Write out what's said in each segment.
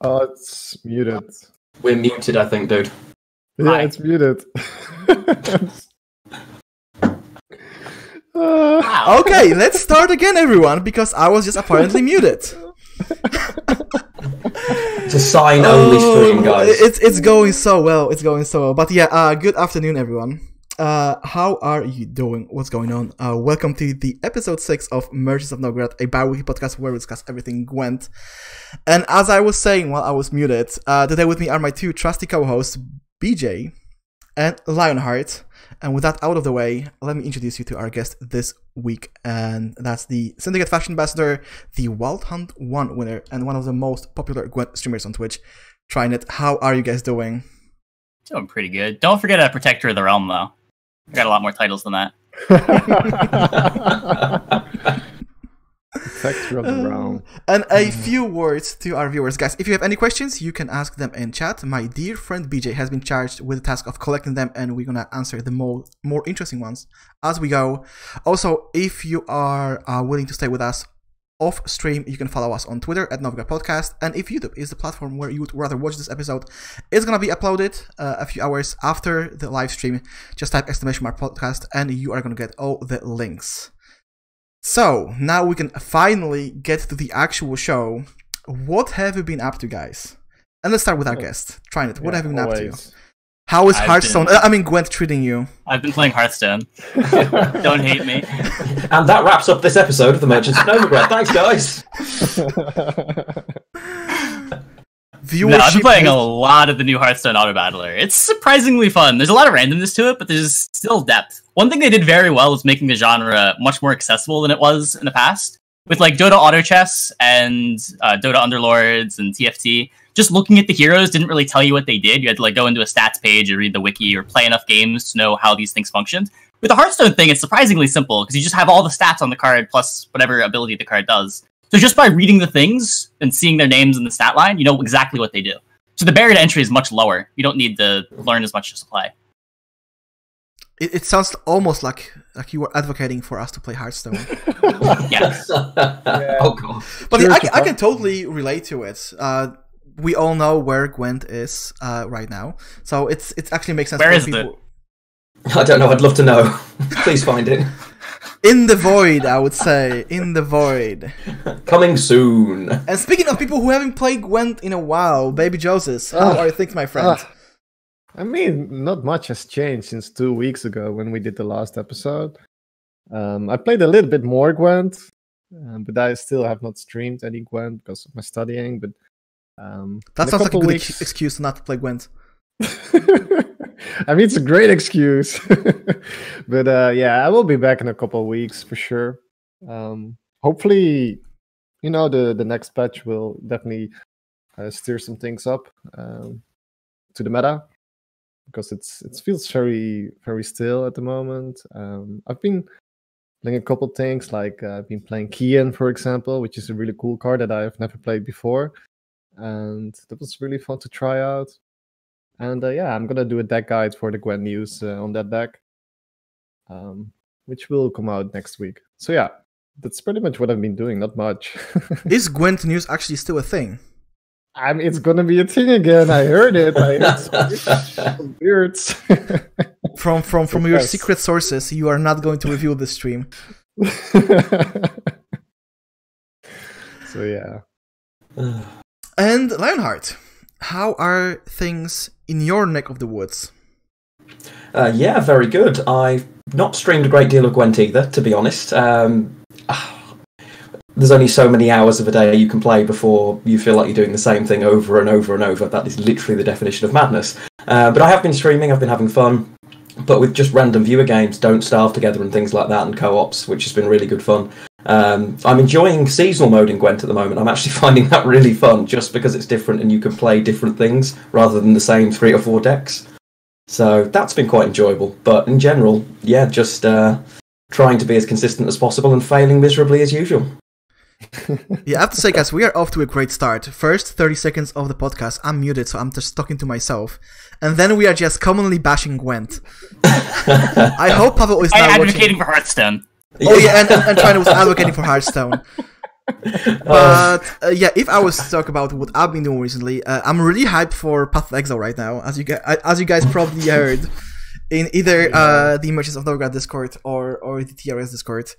Oh, it's muted. We're muted, I think, dude. Yeah, Hi. it's muted. Uh, Wow. Okay, let's start again, everyone, because I was just apparently muted. It's a sign only stream, Oh, guys. It's it's going so well. It's going so well. But yeah, uh, good afternoon, everyone. Uh, how are you doing? What's going on? Uh, welcome to the episode six of Merchants of Novigrad, a bi-weekly podcast where we discuss everything Gwent. And as I was saying while I was muted, uh, today with me are my two trusty co-hosts, BJ and Lionheart. And with that out of the way, let me introduce you to our guest this week, and that's the Syndicate Fashion Ambassador, the Wild Hunt One winner, and one of the most popular Gwent streamers on Twitch. Trinet. How are you guys doing? Doing pretty good. Don't forget a Protector of the Realm, though. I got a lot more titles than that. Texture of the realm. And a few words to our viewers, guys. If you have any questions, you can ask them in chat. My dear friend BJ has been charged with the task of collecting them, and we're gonna answer the more more interesting ones as we go. Also, if you are uh, willing to stay with us off stream, you can follow us on Twitter at Novigrad Podcast. And if YouTube is the platform where you would rather watch this episode, it's gonna be uploaded uh, a few hours after the live stream. Just type exclamation mark podcast, and you are gonna get all the links. So now we can finally get to the actual show. What have you been up to, guys? And let's start with our guest. Trinet. What Yeah, have you been up to? Always. How is I've Hearthstone? been- uh, I mean, Gwent treating you? I've been playing Hearthstone. Don't hate me. and that wraps up this episode of the Merchants of Novigrad. Thanks, guys. Viewership. No, I've been playing has- a lot of the new Hearthstone Auto Battler. It's surprisingly fun. There's a lot of randomness to it, but there's still depth. One thing they did very well was making the genre much more accessible than it was in the past. With like Dota Auto Chess and uh, Dota Underlords and TFT, just looking at the heroes didn't really tell you what they did. You had to like go into a stats page or read the wiki or play enough games to know how these things functioned. With the Hearthstone thing, it's surprisingly simple because you just have all the stats on the card plus whatever ability the card does. So just by reading the things and seeing their names in the stat line, you know exactly what they do. So the barrier to entry is much lower. You don't need to learn as much to play. It, it sounds almost like like you were advocating for us to play Hearthstone. Yes. Oh, God. But Sure, I, can, I can totally relate to it. Uh, we all know where Gwent is uh, right now, so it's it actually makes sense. Where for is it? I don't know. I'd love to know. Please find it. In the void, I would say. In the void. Coming soon. And speaking of people who haven't played Gwent in a while, Baby Joseph, how Ah, are things, my friend? Ah, I mean, not much has changed since two weeks ago when we did the last episode. Um, I played a little bit more Gwent, um, but I still have not streamed any Gwent because of my studying. But um, that sounds like a good weeks- ex- excuse not to play Gwent. I mean, it's a great excuse, but uh, yeah, I will be back in a couple of weeks for sure. Um, hopefully, you know, the the next patch will definitely uh, steer some things up um, to the meta because it's it feels very very still at the moment. Um, I've been playing a couple things like uh, I've been playing Kiyan, for example, which is a really cool card that I've never played before, and that was really fun to try out. And uh, yeah, I'm gonna do a deck guide for the Gwent news uh, on that deck, um, which will come out next week. So yeah, that's pretty much what I've been doing. Not much. Is Gwent news actually still a thing? I mean, it's gonna be a thing again. I heard it. I heard some weirds. From from from your secret sources, you are not going to reveal the stream. so yeah. And Lionheart, how are things in your neck of the woods? Uh, yeah, very good. I've not streamed a great deal of Gwent either, to be honest. Um, there's only so many hours of a day you can play before you feel like you're doing the same thing over and over and over. That is literally the definition of madness. Uh, but I have been streaming, I've been having fun. But with just random viewer games, Don't Starve Together and things like that, and co ops, which has been really good fun. Um, I'm enjoying seasonal mode in Gwent at the moment. I'm actually finding that really fun just because it's different and you can play different things rather than the same three or four decks. So that's been quite enjoyable. But in general, yeah, just uh, trying to be as consistent as possible and failing miserably as usual. Yeah, I have to say, guys, we are off to a great start. First 30 seconds of the podcast, I'm muted, so I'm just talking to myself. And then we are just commonly bashing Gwent. I hope Pavel is I now advocating watching. for Hearthstone. Oh yeah, and, and, China was advocating for Hearthstone. But uh, yeah, if I was to talk about what I've been doing recently, uh, I'm really hyped for Path of Exile right now, as you guys, as you guys probably heard in either uh, the Merchants of Novigrad Discord or or the TRS Discord.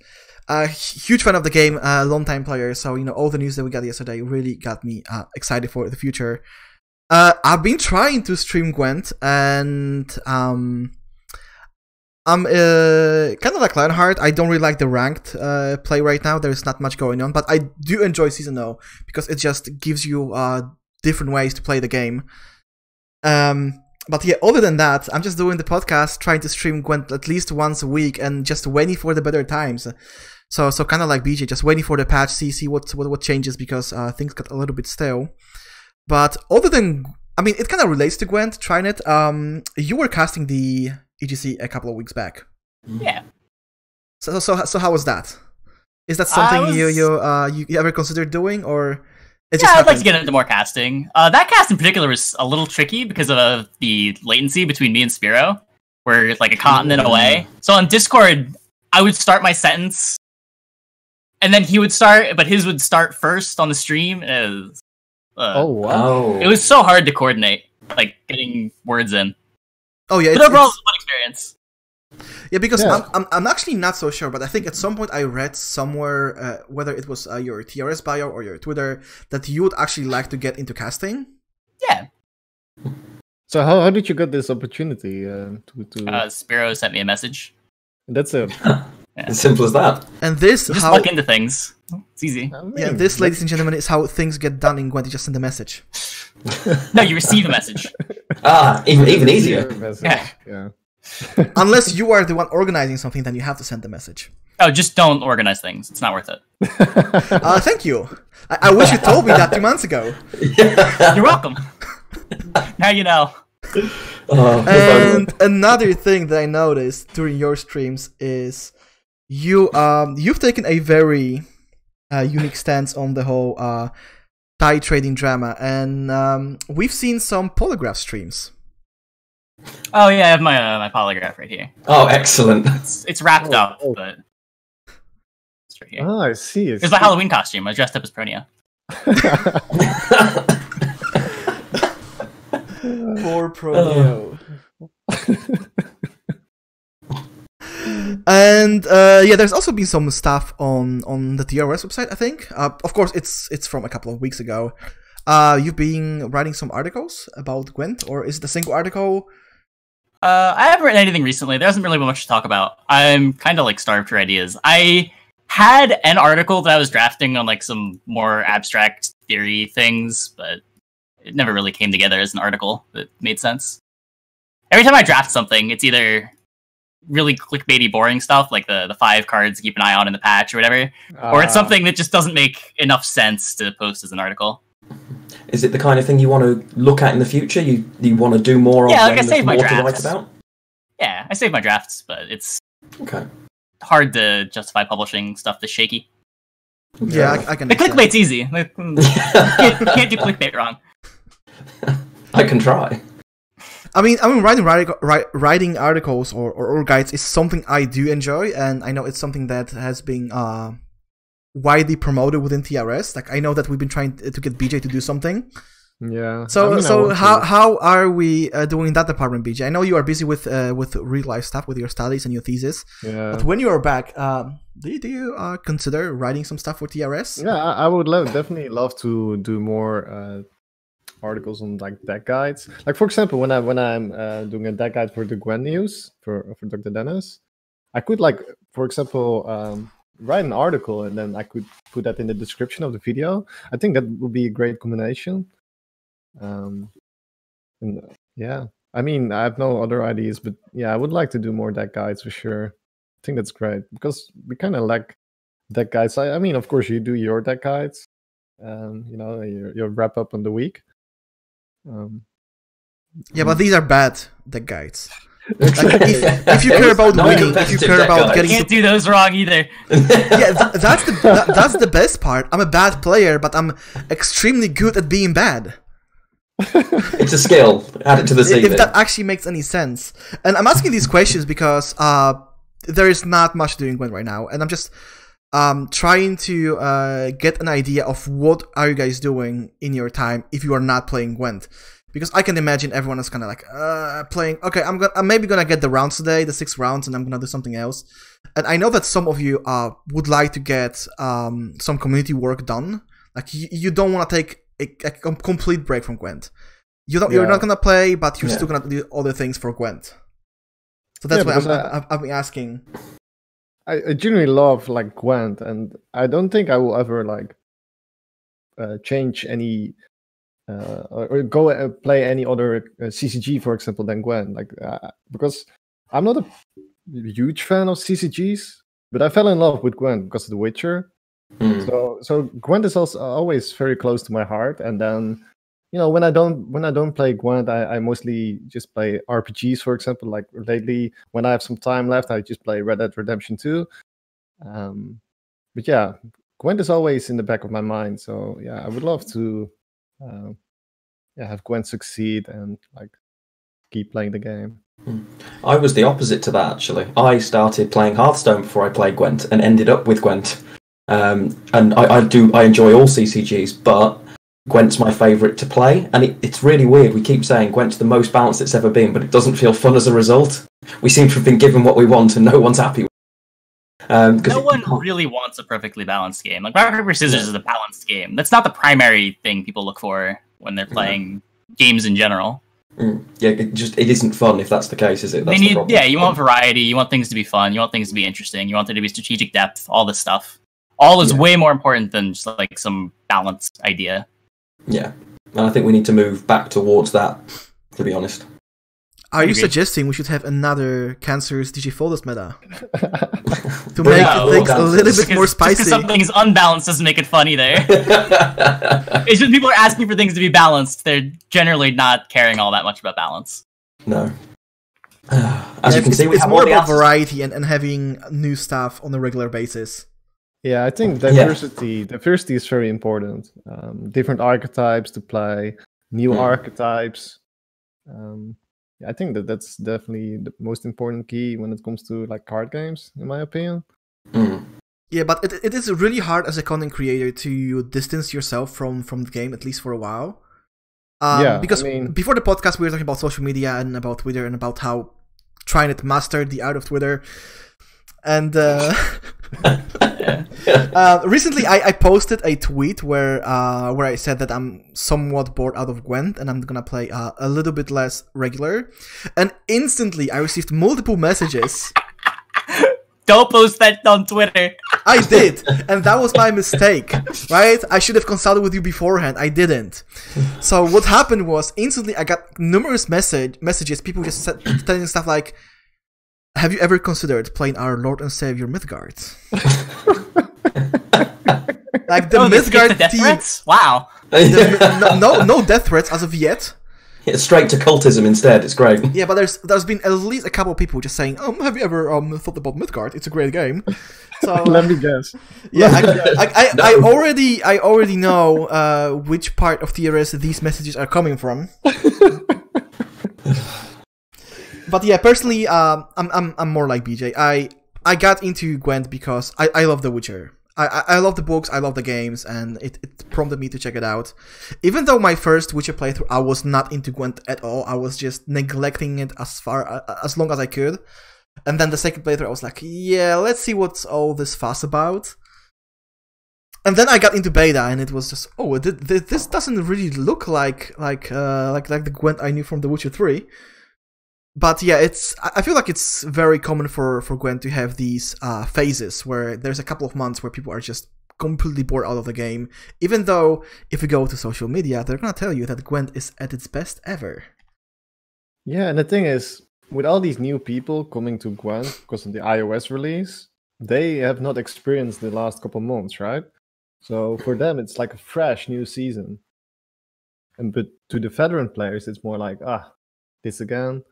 Uh, huge fan of the game, uh, long time player. So you know all the news that we got yesterday really got me uh, excited for the future. Uh, I've been trying to stream Gwent, and um, I'm uh, kind of like Lionheart. I don't really like the ranked uh, play right now. There's not much going on, but I do enjoy Season O because it just gives you uh, different ways to play the game. Um, but yeah, other than that, I'm just doing the podcast, trying to stream Gwent at least once a week, and just waiting for the better times. So, so kind of like BJ, just waiting for the patch, see see what what, what changes because uh, things got a little bit stale. But other than, I mean, it kind of relates to Gwent. Trinet. Um, you were casting the EGC a couple of weeks back. Yeah. So, so, so how was that? Is that something you was- you uh you, you ever considered doing, or it Yeah, just I'd like to get into more casting. Uh, that cast in particular was a little tricky because of the latency between me and Spiro. We're like a continent away. So on Discord, I would start my sentence, and then he would start, but his would start first on the stream. was, uh, Oh wow! oh, it was so hard to coordinate, like getting words in. Oh yeah, But it's, overall, it it's- was a fun experience. yeah, because Yeah. I'm, I'm I'm actually not so sure, but I think at some point I read somewhere uh, whether it was uh, your TRS bio or your Twitter that you would actually like to get into casting. Yeah. So how, how did you get this opportunity uh, to to? Uh, Spiro sent me a message. that's a. as simple as that. And this Just how look into things. It's easy. I mean, yeah, this, ladies and gentlemen, is how things get done in Gwent. You just send a message. No, you receive a message. Ah, even even easier. Yeah. yeah. Unless you are the one organizing something, then you have to send the message. Oh, just don't organize things. It's not worth it. Uh, thank you. I, I wish you told me that two months ago. You're welcome. now you know. Oh, And another thing that I noticed during your streams is you um you've taken a very uh, unique stance on the whole uh tie trading drama, and um, we've seen some polygraph streams. Oh yeah, I have my uh, my polygraph right here. oh, excellent. It's it's wrapped Oh, up, oh. but it's right here. Oh, I see. It's my Halloween costume. I dressed up as Pronia. Poor Pronio. and uh, yeah, there's also been some stuff on on the TRS website. I think, uh, of course, it's it's from a couple of weeks ago. Uh, you've been writing some articles about Gwent, or is it a single article? Uh, I haven't written anything recently. There hasn't really been much to talk about. I'm kind of like starved for ideas. I had an article that I was drafting on like some more abstract theory things, but it never really came together as an article that made sense. Every time I draft something, it's either really clickbaity, boring stuff like the the five cards to keep an eye on in the patch or whatever, or it's Ah, something that just doesn't make enough sense to post as an article. Is it the kind of thing you want to look at in the future? You you want to do more of? Yeah, like I there's saved my more to write drafts. about. Yeah, I save my drafts, but it's Okay. hard to justify publishing stuff that's shaky. Yeah, I, I can. The make sense. clickbait's easy. Like, mm, can't, can't do clickbait wrong. I can try. I mean, I mean, writing writing, writing articles or, or, or guides is something I do enjoy, and I know it's something that has been uh, widely promoted within TRS. Like, I know that we've been trying to get BJ to do something. Yeah. So, I mean, so how to- how are we uh, doing in that department, BJ? I know you are busy with uh, with real life stuff, with your studies and your thesis. Yeah. But when you are back, um, do you, do you uh, consider writing some stuff for TRS? Yeah, I, I would love, definitely love to do more uh, articles on like deck guides. Like for example, when I when I'm uh, doing a deck guide for the Gwent news for for Dr. Dennis, I could like for example um, write an article and then I could put that in the description of the video. I think that would be a great combination. Um, and uh, yeah, I mean I have no other ideas, but yeah, I would like to do more deck guides for sure. I think that's great because we kind of lack deck guides. I, I mean, of course, you do your deck guides. Um, you know, your, your wrap up on the week. Um, Yeah, but these are bad deck guides. exactly. if, if you care about winning, if you care about guides. getting Can't do those wrong either. yeah, th- that's the that, that's the best part. I'm a bad player, but I'm extremely good at being bad. It's a skill. Add it to the I- CV. If that actually makes any sense. And I'm asking these questions because uh, there is not much doing Gwent right now, and I'm just um, trying to uh, get an idea of what are you guys doing in your time if you are not playing Gwent. Because I can imagine everyone is kind of like uh, playing. Okay, I'm gonna, I'm maybe gonna get the rounds today, the six rounds, and I'm gonna do something else. And I know that some of you uh, would like to get um, some community work done. Like you, you don't want to take a, a complete break from Gwent. You don't, You're not gonna play, but you're Yeah. still gonna do other things for Gwent. So that's Yeah, why I'm, I- I'm, I'm, I'm asking. I, I genuinely love like Gwent, and I don't think I will ever like uh, change any uh, or, or go uh, play any other uh, CCG, for example, than Gwent. Like uh, because I'm not a huge fan of CCGs, but I fell in love with Gwent because of The Witcher. Mm. So so Gwent is also always very close to my heart. And then you know when I don't when I don't play Gwent, I, I mostly just play RPGs. For example, like lately when I have some time left, I just play Red Dead Redemption Two. Um, but yeah, Gwent is always in the back of my mind. So yeah, I would love to uh, yeah have Gwent succeed and like keep playing the game. I was the opposite to that actually. I started playing Hearthstone before I played Gwent and ended up with Gwent. Um, and I, I do I enjoy all CCGs, but Gwent's my favourite to play. And it, it's really weird. We keep saying Gwent's the most balanced it's ever been, but it doesn't feel fun as a result. We seem to have been given what we want, and no one's happy. With it. Um, No one really wants a perfectly balanced game. Like rock paper scissors is a balanced game. That's not the primary thing people look for when they're playing games in general. Mm, yeah, it just it isn't fun if that's the case, is it? That's the need, problem. yeah, you want variety. You want things to be fun. You want things to be interesting. You want there to be strategic depth. All this stuff. All is Yeah. way more important than just like some balanced idea. Yeah, and I think we need to move back towards that. To be honest. Are you Agreed. suggesting we should have another cancerous digifolders meta to make out things a little bit more Just 'cause spicy? something is unbalanced doesn't make it funny there. it's just people are asking for things to be balanced. They're generally not caring all that much about balance. no. As Yeah, you can it's, see, we it's have more about variety and, and having new stuff on a regular basis. Yeah, I think Yeah. diversity diversity is very important. Um, different archetypes to play, new Mm. archetypes. Um, yeah, I think that that's definitely the most important key when it comes to like card games, in my opinion. Mm. Yeah, but it, it is really hard as a content creator to distance yourself from from the game at least for a while. Um, Yeah, I because mean- before the podcast we were talking about social media and about Twitter and about how trying to master the art of Twitter. And uh, uh, recently, I, I posted a tweet where uh, where I said that I'm somewhat bored out of Gwent and I'm gonna play uh, a little bit less regular. And instantly, I received multiple messages. Don't post that on Twitter. I did, and that was my mistake, right? I should have consulted with you beforehand. I didn't. So what happened was instantly I got numerous message messages. People just said, telling stuff like, "Have you ever considered playing our Lord and Savior Mythgard?" like the oh, they skipped the death team. threats? Wow. the- no, no, no death threats as of yet. It's straight to cultism instead. It's great. Yeah, but there's there's been at least a couple of people just saying, "Um, have you ever um thought about Mythgard? It's a great game." So Let me guess. Yeah, I, I, I, I already I already know uh, which part of TRS these messages are coming from. but yeah, personally, um, I'm, I'm I'm more like BJ. I I got into Gwent because I, I love The Witcher. I, I love the books, I love the games, and it, it prompted me to check it out. Even though my first Witcher playthrough, I was not into Gwent at all. I was just neglecting it as far as long as I could. And then the second playthrough, I was like, yeah, let's see what's all this fuss about. And then I got into beta, and it was just, oh, th- th- this doesn't really look like like uh, like like the Gwent I knew from The Witcher Three. But yeah, it's I feel like it's very common for for Gwent to have these uh, phases where there's a couple of months where people are just completely bored out of the game. Even though if you go to social media, they're gonna tell you that Gwent is at its best ever. Yeah, and the thing is, with all these new people coming to Gwent because of the iOS release, they have not experienced the last couple months, right? So for them, it's like a fresh new season. And but to the veteran players, it's more like ah, this again,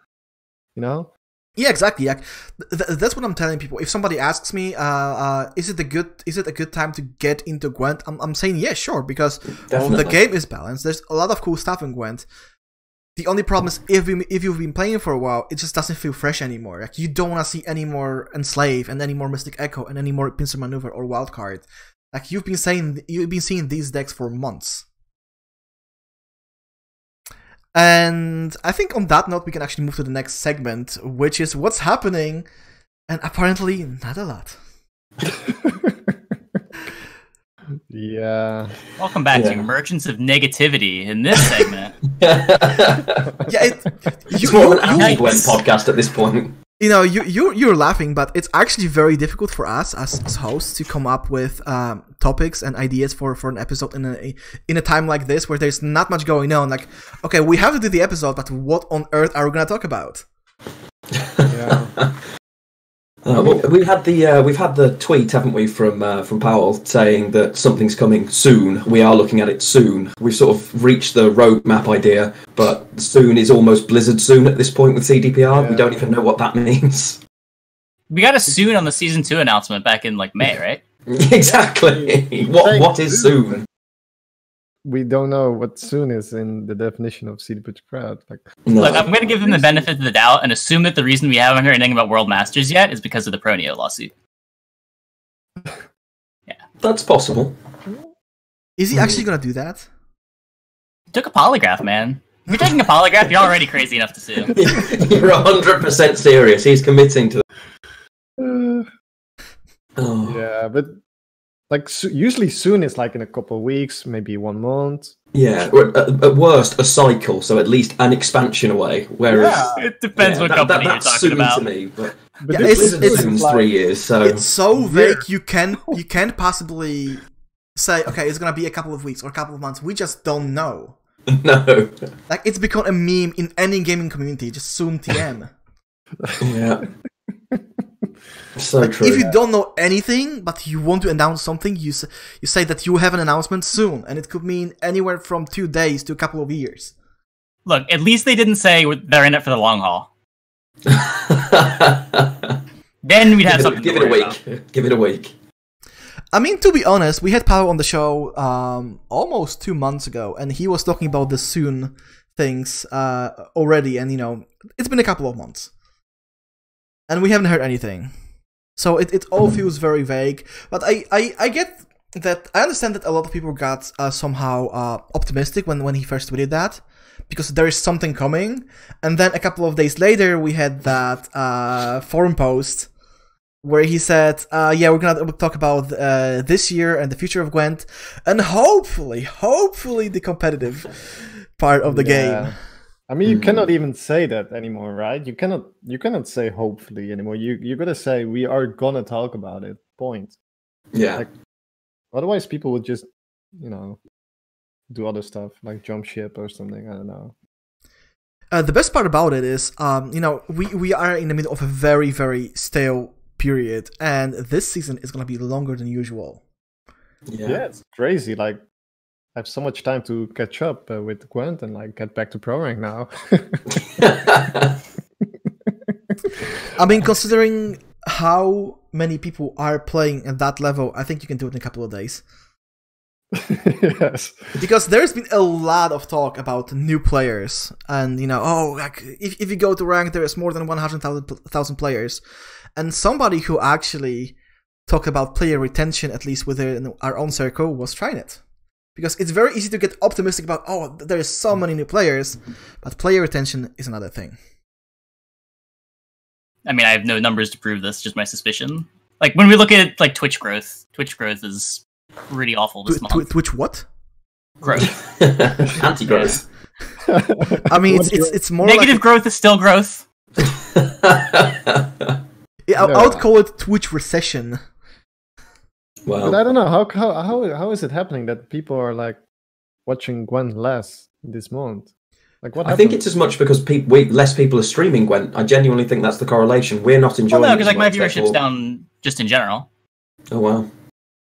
you know? Yeah, exactly. Yeah, Th- th- that's what I'm telling people. If somebody asks me, uh, uh, is it a good is it a good time to get into Gwent? I'm, I'm saying yeah, sure, because well, the game is balanced. There's a lot of cool stuff in Gwent. The only problem is if we, if you've been playing for a while, it just doesn't feel fresh anymore. Like you don't want to see any more Enslave and any more Mystic Echo and any more Pincer Maneuver or Wildcard. Like you've been saying, you've been seeing these decks for months. And I think on that note, we can actually move to the next segment, which is what's happening, and apparently not a lot. yeah. Welcome back Yeah. to Merchants of Negativity in this segment. Yeah, it, it's more of an you- anti-Gwent podcast at this point. You know you you you're laughing but it's actually very difficult for us as, as hosts to come up with um, topics and ideas for for an episode in a in a time like this where there's not much going on like okay we have to do the episode but what on earth are we gonna talk about Yeah. Uh, we, we had the uh, we've had the tweet, haven't we, from uh, from Powell saying that something's coming soon. We are looking at it soon. We've sort of reached the roadmap idea, but soon is almost Blizzard soon at this point with CDPR. We don't even know what that means. We got a soon on the season two announcement back in like May, right? exactly. What Saying what is soon? We don't know what soon is in the definition of CD Projekt Red. Like, No. Look, I'm going to give them the benefit of the doubt and assume that the reason we haven't heard anything about World Masters yet is because of the Pronio lawsuit. Yeah, that's possible. is he actually gonna do that Took a polygraph, man. If you're taking a polygraph, you're already crazy enough to sue. You're hundred percent serious. He's committing to. uh, Oh. yeah, but like so, usually soon is like in a couple of weeks, maybe one month. Yeah, or at, at worst, a cycle, so at least an expansion away. Whereas, yeah. It depends yeah, what that- company that- you're that's talking soon about. to me. But But Yeah, this it's- it's like- three years, so it's so Yeah. vague you can you can't possibly say okay it's gonna be a couple of weeks or a couple of months we just don't know no. like it's become a meme in any gaming community just soon tm Yeah. so Like, true. If you don't know anything, but you want to announce something, you s- you say that you have an announcement soon, and it could mean anywhere from two days to a couple of years. Look, at least they didn't say they're in it for the long haul. Then we'd have give something it, give to it a week. about. Give it a week. I mean, to be honest, we had Pao on the show um, almost two months ago, and he was talking about the soon things uh, already, and you know, it's been a couple of months, and we haven't heard anything. So it, it all feels very vague. But I, I, I get that I understand that a lot of people got uh, somehow uh, optimistic when, when he first tweeted that because there is something coming, and then a couple of days later we had that uh, forum post where he said, uh, "Yeah, we're gonna talk about uh, this year and the future of Gwent, and hopefully, hopefully the competitive part of the Yeah. game." I mean, you Mhm. cannot even say that anymore, right? You cannot you cannot say hopefully anymore. You you gotta say we are gonna talk about it. Point. Yeah. Like- Otherwise, people would just you know do other stuff like jump ship or something. I don't know. Uh, the best part about it is, um, you know, we, we are in the middle of a very, very stale period, and this season is going to be longer than usual. Yeah. Yeah. it's crazy. Like I have so much time to catch up uh, with Gwent and like get back to pro rank now. I mean, considering how many people are playing at that level, I think you can do it in a couple of days. yes. Because there's been a lot of talk about new players, and you know, oh, like if, if you go to rank, there is more than 100,000 players. And somebody who actually talked about player retention, at least within our own circle, was Trinet. Because it's very easy to get optimistic about, oh, there is so many new players, but player retention is another thing. I mean, I have no numbers to prove this, just my suspicion. Like when we look at like Twitch growth, Twitch growth is pretty awful this Tw- month. tw- Twitch what? growth. Anti-growth. I mean, it's it's, it's more Negative like growth is still growth. I, I No. would call it Twitch recession. But I don't know how how how how is it happening that people are like watching Gwent less this month? Like what? I think it's as much because pe- we, less people are streaming Gwent. I genuinely think that's the correlation. We're not Well, enjoying no, it because like my viewership's therefore- down just in general. Oh wow.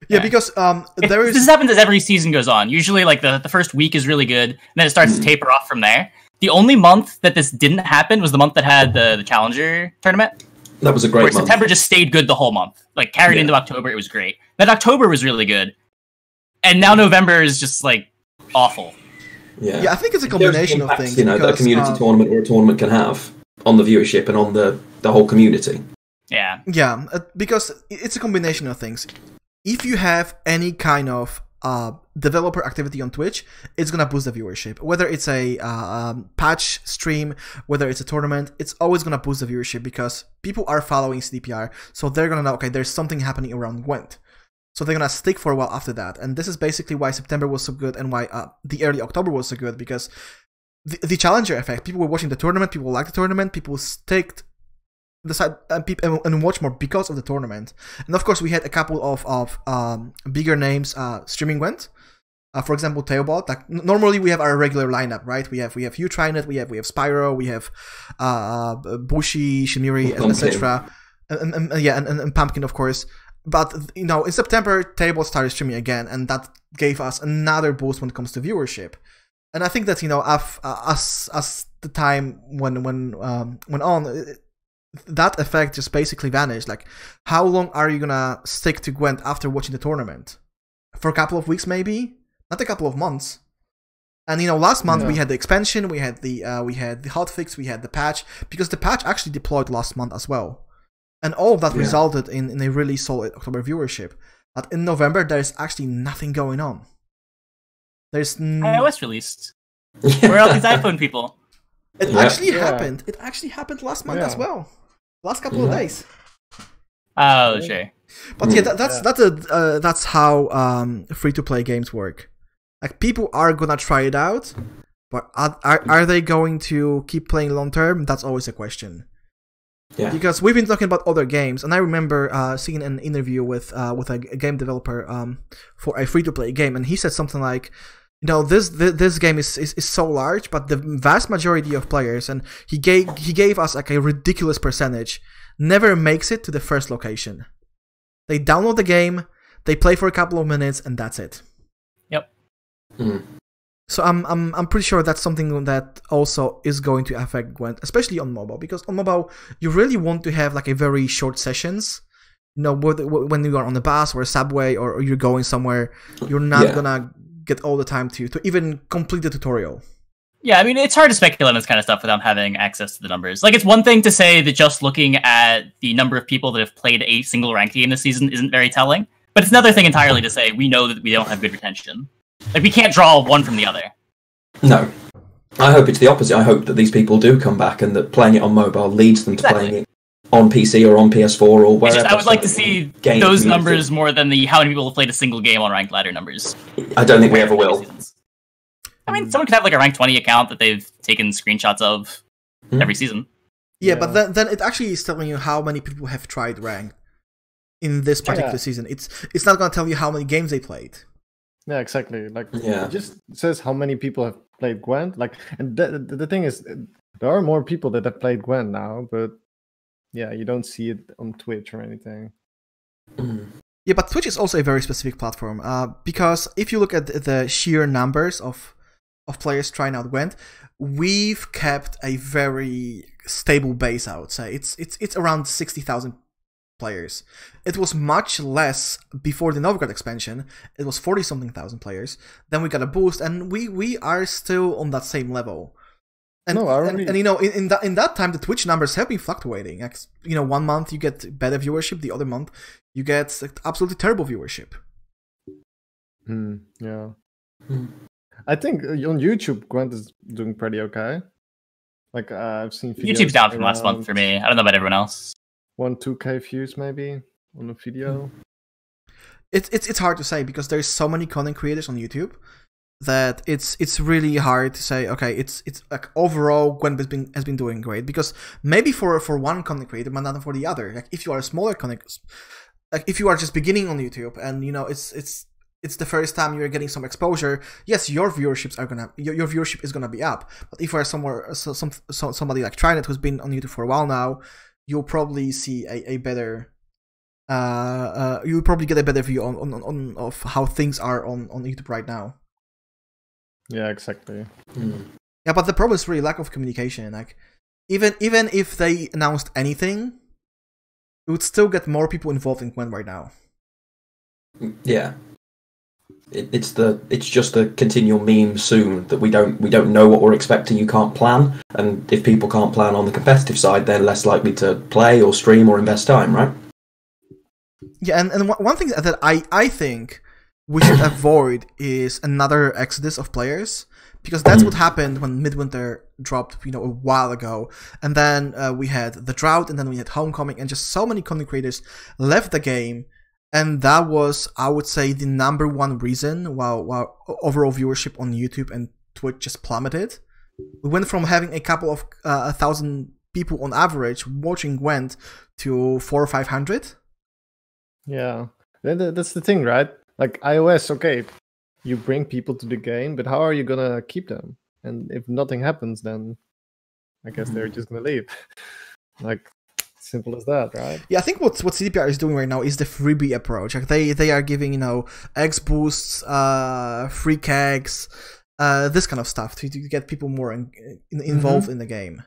Yeah, Yeah. because um, It- there this happens as every season goes on. Usually, like the, the first week is really good, and then it starts Hmm. to taper off from there. The only month that this didn't happen was the month that had the, the Challenger tournament, That was a where great month. September just stayed good the whole month. Like carried Yeah. into October, it was great. Then October was really good, and now November is just like awful. Yeah. Yeah, I think it's a It shows the combination of things. You know, that a community uh, tournament or a tournament can have on the viewership and on the, the whole community. Yeah. Yeah, uh, because it's a combination of things. If you have any kind of uh, developer activity on Twitch, it's gonna boost the viewership. Whether it's a uh, um, patch stream, whether it's a tournament, it's always gonna boost the viewership because people are following CDPR, so they're gonna know okay, there's something happening around Gwent. So they're gonna stick for a while after that, and this is basically why September was so good and why uh, the early October was so good because the, the challenger effect. People were watching the tournament, people liked the tournament, people sticked decide and, and, and watch more because of the tournament. And of course, we had a couple of of um, bigger names uh, streaming went. Uh, for example, Theobald. Like n- normally, we have our regular lineup, right? We have we have you Trinet. We have we have Spyro. We have uh, uh, Bushi, Shimiri, etc. And, and, and yeah, and, and, Pumpkin, of course. But you know, in September, Theobald started streaming again, and that gave us another boost when it comes to viewership. And I think that you know, af- uh, as as the time when when um, went on, it- that effect just basically vanished. Like, how long are you gonna stick to Gwent after watching the tournament? For a couple of weeks, maybe, not a couple of months. And you know, last month we had the expansion, we had the uh, we had the hotfix, we had the patch because the patch actually deployed last month as well, and all of that Yeah. resulted in in a really solid October viewership. But in November, there's actually nothing going on. There's n- iOS released. Where are all these iPhone people? it Yeah. actually Yeah. happened. It actually happened last month as well. Last couple of days. Oh, sure. But yeah, that, that's Yeah. that's a uh, that's how um, free to play games work. Like people are gonna try it out, but are, are are they going to keep playing long term? That's always a question. Yeah. Because we've been talking about other games, and I remember uh, seeing an interview with uh, with a, a game developer um, for a free to play game, and he said something like, "You know, this this, this game is, is is so large, but the vast majority of players, and he gave he gave us like a ridiculous percentage, never makes it to the first location. They download the game, they play for a couple of minutes, and that's it. Yep. Mm. So I'm I'm I'm pretty sure that's something that also is going to affect Gwent, especially on mobile, because on mobile you really want to have like a very short sessions. You know, whether- when you are on the bus or a subway or, or you're going somewhere, you're not Yeah. gonna get all the time to to even complete the tutorial. Yeah, I mean, it's hard to speculate on this kind of stuff without having access to the numbers. Like, it's one thing to say that just looking at the number of people that have played a single ranked game this season isn't very telling, but it's another thing entirely to say we know that we don't have good retention. Like, we can't draw one from the other. No. I hope it's the opposite. I hope that these people do come back and that playing it on mobile leads them to Exactly. playing it on PC or on PS4 or It's wherever. just, I would like to see gain those community. numbers more than the how many people have played a single game on ranked ladder numbers. I don't think we ever will. I mean, someone could have like a rank 20 account that they've taken screenshots of Hmm. every season. Yeah, Yeah. but then then it actually is telling you how many people have tried ranked in this particular Yeah. season. It's it's not gonna tell you how many games they played. Yeah, exactly. Like Yeah. it just says how many people have played Gwent. Like, and the, the, the thing is, there are more people that have played Gwent now, but yeah, you don't see it on Twitch or anything. Yeah, but Twitch is also a very specific platform uh, because if you look at the- the sheer numbers of of players trying out Gwent, we've kept a very stable base. I would say it's it's it's around sixty thousand players. It was much less before the Novigrad expansion. It was forty something thousand players. Then we got a boost, and we we are still on that same level. And, No, I and, already- and you know, in, in that in that time, the Twitch numbers have been fluctuating. Like, you know, one month you get better viewership, the other month you get like, absolutely terrible viewership. Hmm, yeah. Hmm. I think uh, on YouTube, Gwent is doing pretty okay. Like uh, I've seen videos YouTube's down from last month for me. I don't know about everyone else. One, two k views maybe on a video. It's it's it's hard to say because there's so many content creators on YouTube that it's it's really hard to say. Okay, it's it's like overall Gwent has been has been doing great because maybe for for one content creator, but not for the other. Like if you are a smaller content, like if you are just beginning on YouTube and you know it's it's it's the first time you're getting some exposure. Yes, your viewerships are gonna your, your viewership is gonna be up. But if you are somewhere so, some so, somebody like Trinet who's been on YouTube for a while now, you'll probably see a, a better uh, uh you'll probably get a better view on, on, on of how things are on, on YouTube right now. Yeah, exactly. Mm. Yeah, but the problem is really lack of communication. Like even even if they announced anything, it would still get more people involved in Gwent right now. Yeah. it, it's the it's just the continual meme soon that we don't we don't know what we're expecting. You can't plan, and if people can't plan on the competitive side, they're less likely to play or stream or invest time, right? Yeah, and, and one- one thing that I, I think we should avoid is another exodus of players because that's what happened when Midwinter dropped, you know, a while ago. And then uh, we had the drought, and then we had Homecoming, and just so many content creators left the game. And that was, I would say, the number one reason why, why overall viewership on YouTube and Twitch just plummeted. We went from having a couple of uh, a thousand people on average watching Gwent to four or five hundred. Yeah, That- that- that's the thing, right? Like iOS, okay, you bring people to the game, but how are you gonna keep them? And if nothing happens, then I guess they're just gonna leave. like simple as that, right? Yeah, I think what what CDPR is doing right now is the freebie approach. Like they they are giving you know X boosts, uh, free kegs, uh, this kind of stuff to, to get people more in, in, involved in the game.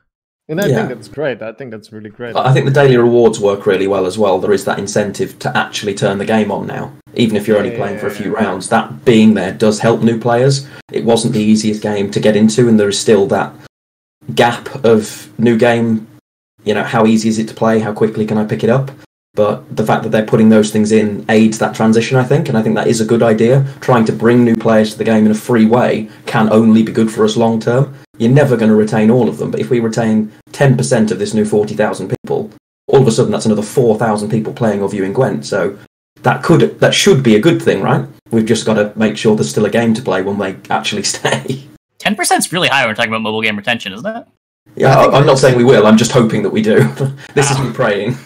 And I Yeah. think that's great. I think that's really great. I think the daily rewards work really well as well. There is that incentive to actually turn the game on now, even if you're only playing for a few Yeah. rounds. That being there does help new players. It wasn't the easiest game to get into, and there is still that gap of new game. You know, how easy is it to play? How quickly can I pick it up? But the fact that they're putting those things in aids that transition, I think, and I think that is a good idea. Trying to bring new players to the game in a free way can only be good for us long term. You're never going to retain all of them, but if we retain 10% of this new 40,000 people, all of a sudden that's another 4,000 people playing or viewing Gwent. So that could that should be a good thing, right? We've just got to make sure there's still a game to play when they actually stay. Ten percent is really high when we're talking about mobile game retention, isn't it? Yeah, I think I, I'm not saying we will. I'm just hoping that we do. this is me praying.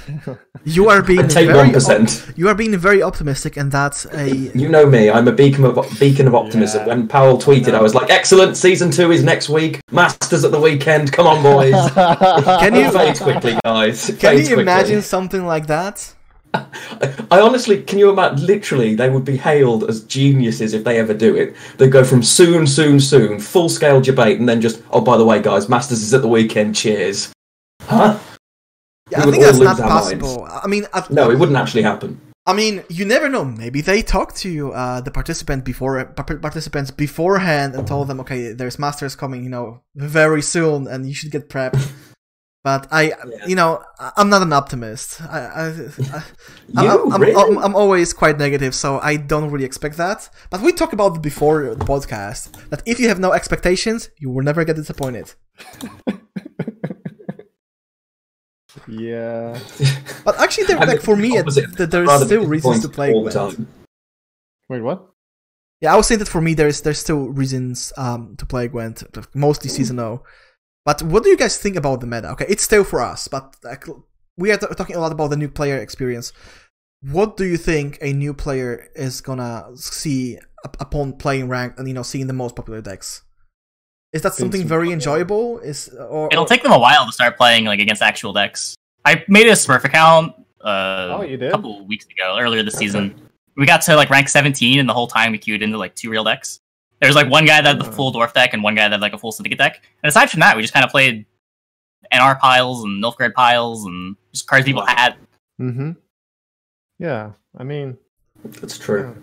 You are being I'd take very one percent. you are being very optimistic, and that's a You know me. I'm a beacon of beacon of optimism. Yeah. When Powell tweeted, I was like, "Excellent. Season two is next week. Masters at the weekend. Come on, boys." Can you- It fades quickly, guys. Can fades you quickly. imagine something like that? I honestly, can you imagine? Literally, they would be hailed as geniuses if they ever do it. They go from soon, soon, soon, full scale debate, and then just, oh, by the way, guys, Masters is at the weekend. Cheers. Huh? Yeah, I think that's not our possible. I mean, I, No, it wouldn't actually happen. I mean, you never know. Maybe they talked to uh, the participant before participants beforehand and told them, okay, there's masters coming, you know, very soon, and you should get prepped. But I, Yeah. you know, I- I'm not an optimist. I, I, I I'm, You? I'm, Really? I'm, I'm always quite negative, so I don't really expect that. But we talked about before the podcast that if you have no expectations, you will never get disappointed. yeah. But actually, there, I'm like for me, it, opposite. there's still reasons to play Gwent. Wait, what? Yeah, I was saying that for me, there's there's still reasons um to play Gwent, mostly season O. But what do you guys think about the meta? Okay, it's still for us, but like, we are t- talking a lot about the new player experience. What do you think a new player is gonna see upon playing ranked and you know seeing the most popular decks? Is that something Vince very Vaughn. enjoyable? Is or It'll or- take them a while to start playing like against actual decks. I made a Smurf account uh, Oh, a couple weeks ago, earlier this season. We got to like rank 17, and the whole time we queued into like two real decks. There's like one guy that had the Oh. full dwarf deck and one guy that had like a full syndicate deck. And aside from that, we just kind of played NR piles and Nilfgaard piles and just cards people had. Mm-hmm. Yeah. I mean, That's true.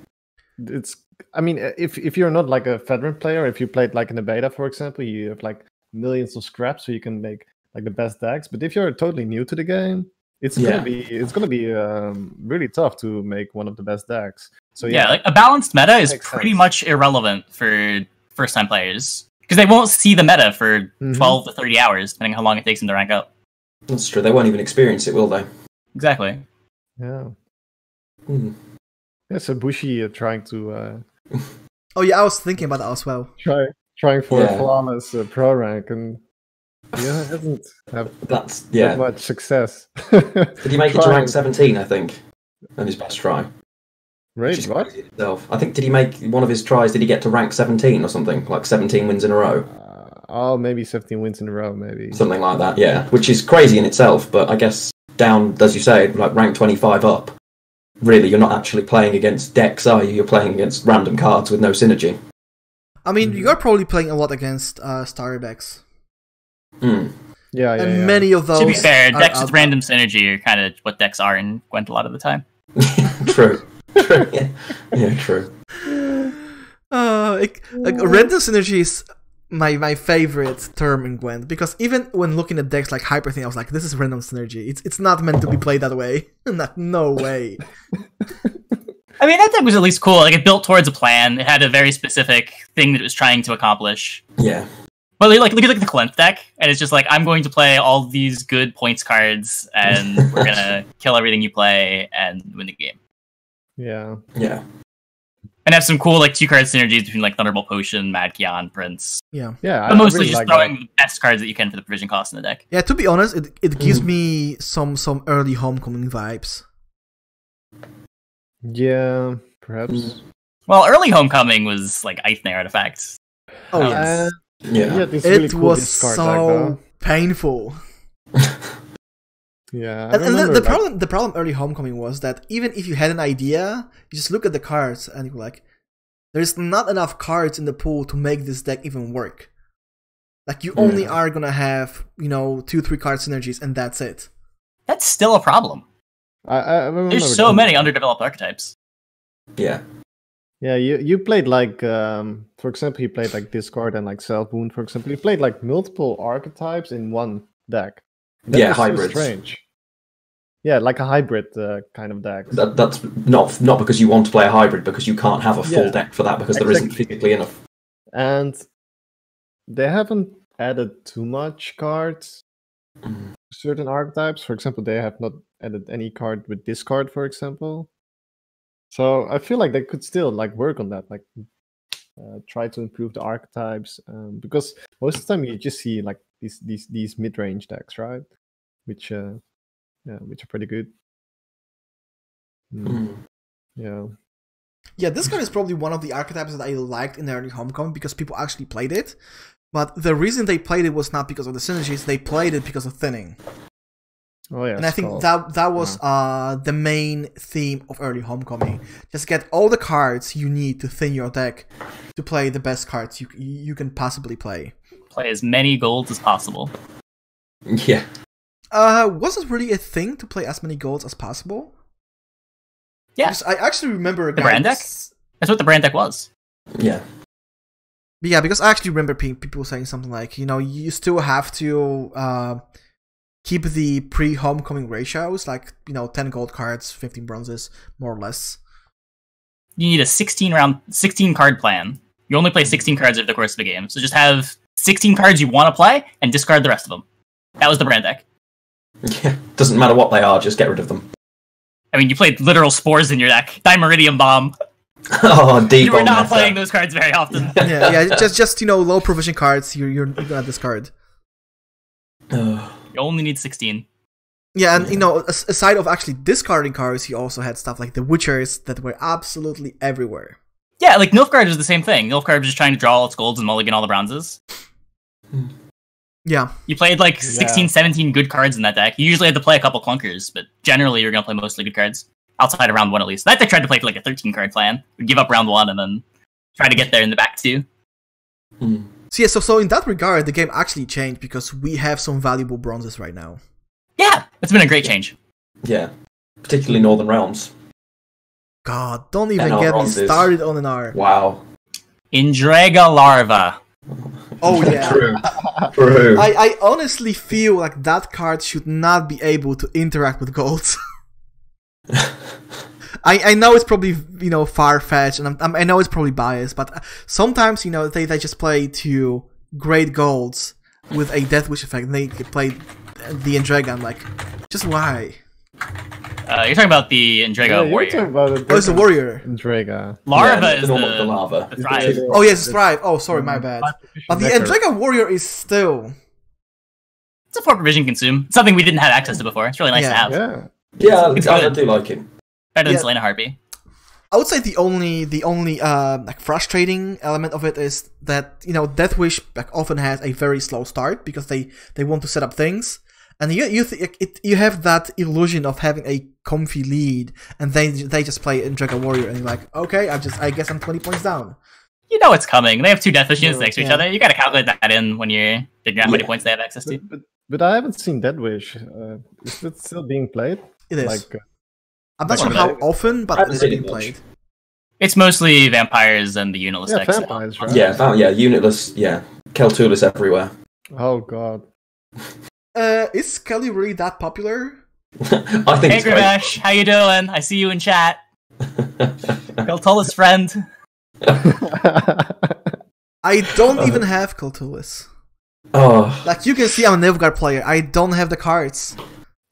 it's. I mean, uh, if if you're not like a veteran player, if you played like in the beta, for example, you have like millions of scraps, so you can make like the best decks. But if you're totally new to the game, it's Yeah. gonna be it's gonna be um, really tough to make one of the best decks. So yeah, yeah, like a balanced meta is pretty sense. much irrelevant for first time players because they won't see the meta for Mhm. 12 to 30 hours, depending on how long it takes them to rank up. That's true. They won't even experience it, will they? Exactly. yeah. Hmm. Yeah, so Bushi uh, trying to uh, oh yeah, I was thinking about that as well. try trying for Yeah. a flawless uh, pro rank and yeah, it hasn't have That's that much success. Did he make it to rank 17? I think, on his best try. Right, what? itself. I think did he make one of his tries? Did he get to rank 17 or something? Like 17 wins in a row, Uh, oh, maybe 17 wins in a row, maybe. something like that. Yeah, which is crazy in itself. But I guess down, as you say, like rank 25 up. Really, you're not actually playing against decks, are you? You're playing against random cards with no synergy. I mean, Mhm. you're probably playing a lot against uh, starter decks, Hmm. Yeah, yeah, and yeah. many of those. to be fair, are decks out with random synergy are kind of what decks are in Gwent a lot of the time. True. true. Yeah, yeah true. Uh, like, like random synergy is my my favorite term in Gwent because even when looking at decks like Hyperthin, I was like, this is random synergy. It's it's not meant to be played that way. Not, no way. I mean, that deck was at least cool. Like, it built towards a plan. It had a very specific thing that it was trying to accomplish. Yeah. But like, look at like the Clem deck, and it's just like I'm going to play all these good points cards, and we're gonna kill everything you play and win the game. Yeah. Yeah. And have some cool like two card synergies between like Thunderbolt Potion, Mad Kiyan, Prince. Yeah. Yeah. I- But I mostly really just like throwing that. the best cards that you can for the provision cost in the deck. Yeah, to be honest, it, it gives Mm. me some some early homecoming vibes. Yeah, perhaps. Mm. Well, early Homecoming was like Eithne artifacts. Oh Uh, yes. Uh, Yeah. yeah, this really it cool was so deck, painful. Yeah, I And, and the, the like- problem the problem early homecoming was that even if you had an idea, you just look at the cards and you're like, there's not enough cards in the pool to make this deck even work. Like you only Yeah. are gonna have, you know, two, three card synergies and that's it. That's still a problem. I, I I remember There's so that- many underdeveloped archetypes. Yeah. Yeah, you you played like um for example you played like discard and like self wound for example you played like multiple archetypes in one deck. That Yeah, so hybrids. strange. Yeah, like a hybrid uh, kind of deck. That, that's not not because you want to play a hybrid, because you can't have a full Yeah. deck for that because there isn't physically enough. And they haven't added too much cards Mm. certain archetypes. For example, they have not added any card with discard, for example. So I feel like they could still like work on that, like uh, try to improve the archetypes, um, because most of the time you just see like these these these mid range decks, right? Which uh, yeah, which are pretty good. Mm, Mm. Yeah. Yeah, this card is probably one of the archetypes that I liked in the early homecoming because people actually played it. But the reason they played it was not because of the synergies, they played it because of thinning. Oh yeah. and I think Skull. that that was uh, the main theme of early homecoming. Just get all the cards you need to thin your deck to play the best cards you you can possibly play. Play as many golds as possible. Yeah. Uh, was it really a thing to play as many golds as possible? Yeah. Because I actually remember The Bran deck? That's what the Bran deck was. Yeah. Yeah, because I actually remember people saying something like, you know, you still have to uh, keep the pre-homecoming ratios, like you know, ten gold cards, fifteen bronzes, more or less. You need a 16 round, 16 card plan. You only play 16 cards over the course of the game, so just have 16 cards you want to play and discard the rest of them. That was the Bran deck. Yeah. Doesn't matter what they are, just get rid of them. I mean, you played literal spores in your deck. Dimeritium Bomb. oh, deep You were not meta. playing those cards very often. yeah, yeah, just just you know, low provision cards. You're you're, you're gonna discard. Ugh. Oh. You only need 16. Yeah, and you know, aside of actually discarding cards, he also had stuff like the Witchers that were absolutely everywhere. Yeah, like Nilfgaard is the same thing. Nilfgaard was just trying to draw all its golds and mulligan all the bronzes. Yeah, You played like 16, 17 good cards in that deck. You usually had to play a couple clunkers, but generally you're going to play mostly good cards. Outside of round one, at least. That deck tried to play like a 13 card plan. Would give up round one and then try to get there in the back two. Mm. So yeah, so so in that regard, the game actually changed because we have some valuable bronzes right now. Yeah, it's been a great change. Yeah. Particularly Northern Realms. God, don't even NR get me started on an R. Wow. Endrega Larva. Oh yeah. True. True. I, I honestly feel like that card should not be able to interact with golds. I, I know it's probably you know far fetched, and I'm, I'm, I know it's probably biased, but sometimes you know they, they just play to great golds with a Death Wish effect, and they play the Endrega. I'm like, just why? Uh, you're talking about the Endrega yeah, you're Warrior. talking about a Oh, it's a warrior. Draga. Larva Yeah, is the, the, normal- the lava. the Thrive. Oh yes, thrive. Oh sorry, my bad. But the Endrega Warrior is still It's a four provision consume. It's something we didn't have access to before. It's really nice to have. Yeah. Yeah, It's I, I do like him. Better than Yeah. Celaeno Harpy. I would say the only the only uh, like frustrating element of it is that you know Death Wish like often has a very slow start because they they want to set up things, and you you th- it, you have that illusion of having a comfy lead, and they they just play in Dragon Warrior, and you're like, okay, I just I guess I'm twenty points down. You know it's coming. They have two Death Wish units Yeah. next to each other. You gotta calculate that in when you're figuring out how many points they have access to. But, but, but I haven't seen Death Wish. Uh, is it still being played? It is. Like, uh, I'm not sure how often, but haven't it's seen being much. played. It's mostly vampires and the unitless Yeah, decks. vampires, right? Yeah, that, yeah, unitless, yeah. Keltullis everywhere. Oh god. Uh, is Kelly really that popular? I think Hey it's. Grimash, how you doing? I see you in chat. Keltullis friend. I don't Uh, even have Keltullis. oh, Like you can see, I'm a Nilfgaard player. I don't have the cards.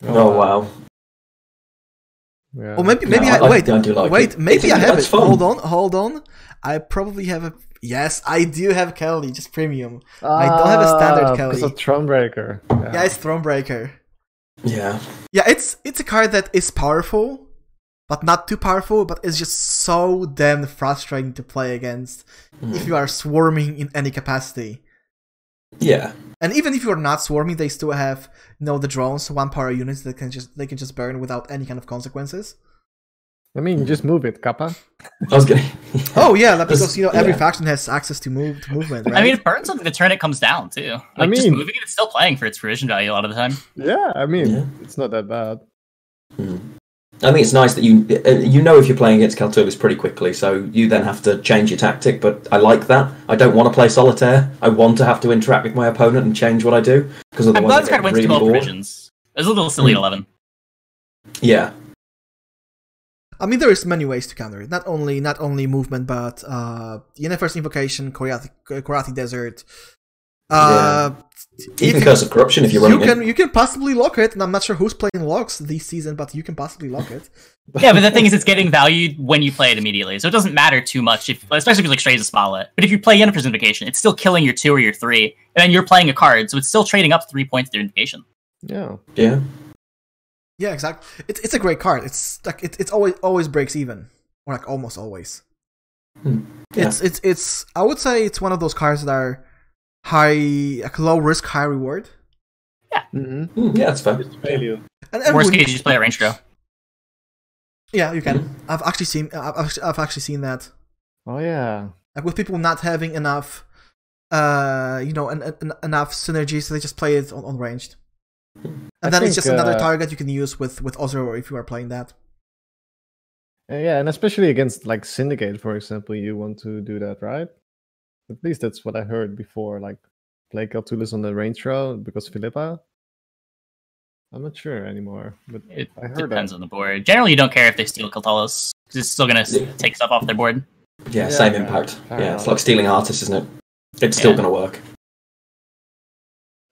oh wow. Yeah. Or maybe, maybe No, I, I- wait, I do like wait, it. maybe It's- I have it. fun. Hold on, hold on. I probably have a. Yes, I do have Kelly, just premium. I don't have a standard Ah, Kelly. Because of Thronebreaker. Yeah. Yeah, it's Thronebreaker. Yeah. Yeah, it's it's a card that is powerful, but not too powerful. But it's just so damn frustrating to play against if you are swarming in any capacity. Yeah. And even if you're not swarming, they still have you know the drones, one power units that can just they can just burn without any kind of consequences. I mean, just move it, Kappa. I was gonna. Oh yeah, like, This- because you know every yeah. faction has access to move to movement. Right? I mean, it burns something the turn it comes down too. Like just mean- moving it, it's still playing for its provision value a lot of the time. Yeah, I mean, Yeah. it's not that bad. Hmm. I think it's nice that you uh, you know if you're playing against Keltullis pretty quickly, so you then have to change your tactic. But I like that. I don't want to play solitaire. I want to have to interact with my opponent and change what I do because I'm otherwise glad I this get card went really to all bored. provisions. It was a little silly at Hmm. 11. Yeah, I mean, there is many ways to counter it. Not only not only movement, but uh, Yennefer's Invocation, Korathi, Korathi Desert. Uh, even if- Curse of Corruption if you're you running can it. you can possibly lock it, and I'm not sure who's playing locks this season, but you can possibly lock it. yeah, but the thing is, it's getting valued when you play it immediately, so it doesn't matter too much. If, especially if it's like Stray's a Smollett. But if you play Yennefer's Invocation, it's still killing your two or your three, and then you're playing a card, so it's still trading up three points to your Invocation. Yeah. Yeah, Yeah, exactly. It's it's a great card. It's like it, it's always always breaks even, or like almost always. Hmm. Yeah. It's it's it's. I would say it's one of those cards that are high, like low risk, high reward. Mm-hmm. Hmm, yeah, that's fair. Value. And, and Worst case, you just play a range draw. yeah, you can. I've actually seen. I've, actually- I've actually seen that. Oh yeah. like with people not having enough uh you know en- en- enough synergy so they just play it on, on ranged and I then it's think, just another uh, target you can use with with Ozzrel if you are playing that Uh, Yeah, and especially against like Syndicate, for example, you want to do that, right? At least that's what I heard before. Like play Keltullis on the range throw because Philippa. I'm not sure anymore, but It I heard depends that. on the board. Generally, you don't care if they steal Keltullis, because it's still going to Yeah. take stuff off their board. Yeah, Yeah, same fair- impact. fair yeah, it's like stealing artists, isn't it? It's still going to work.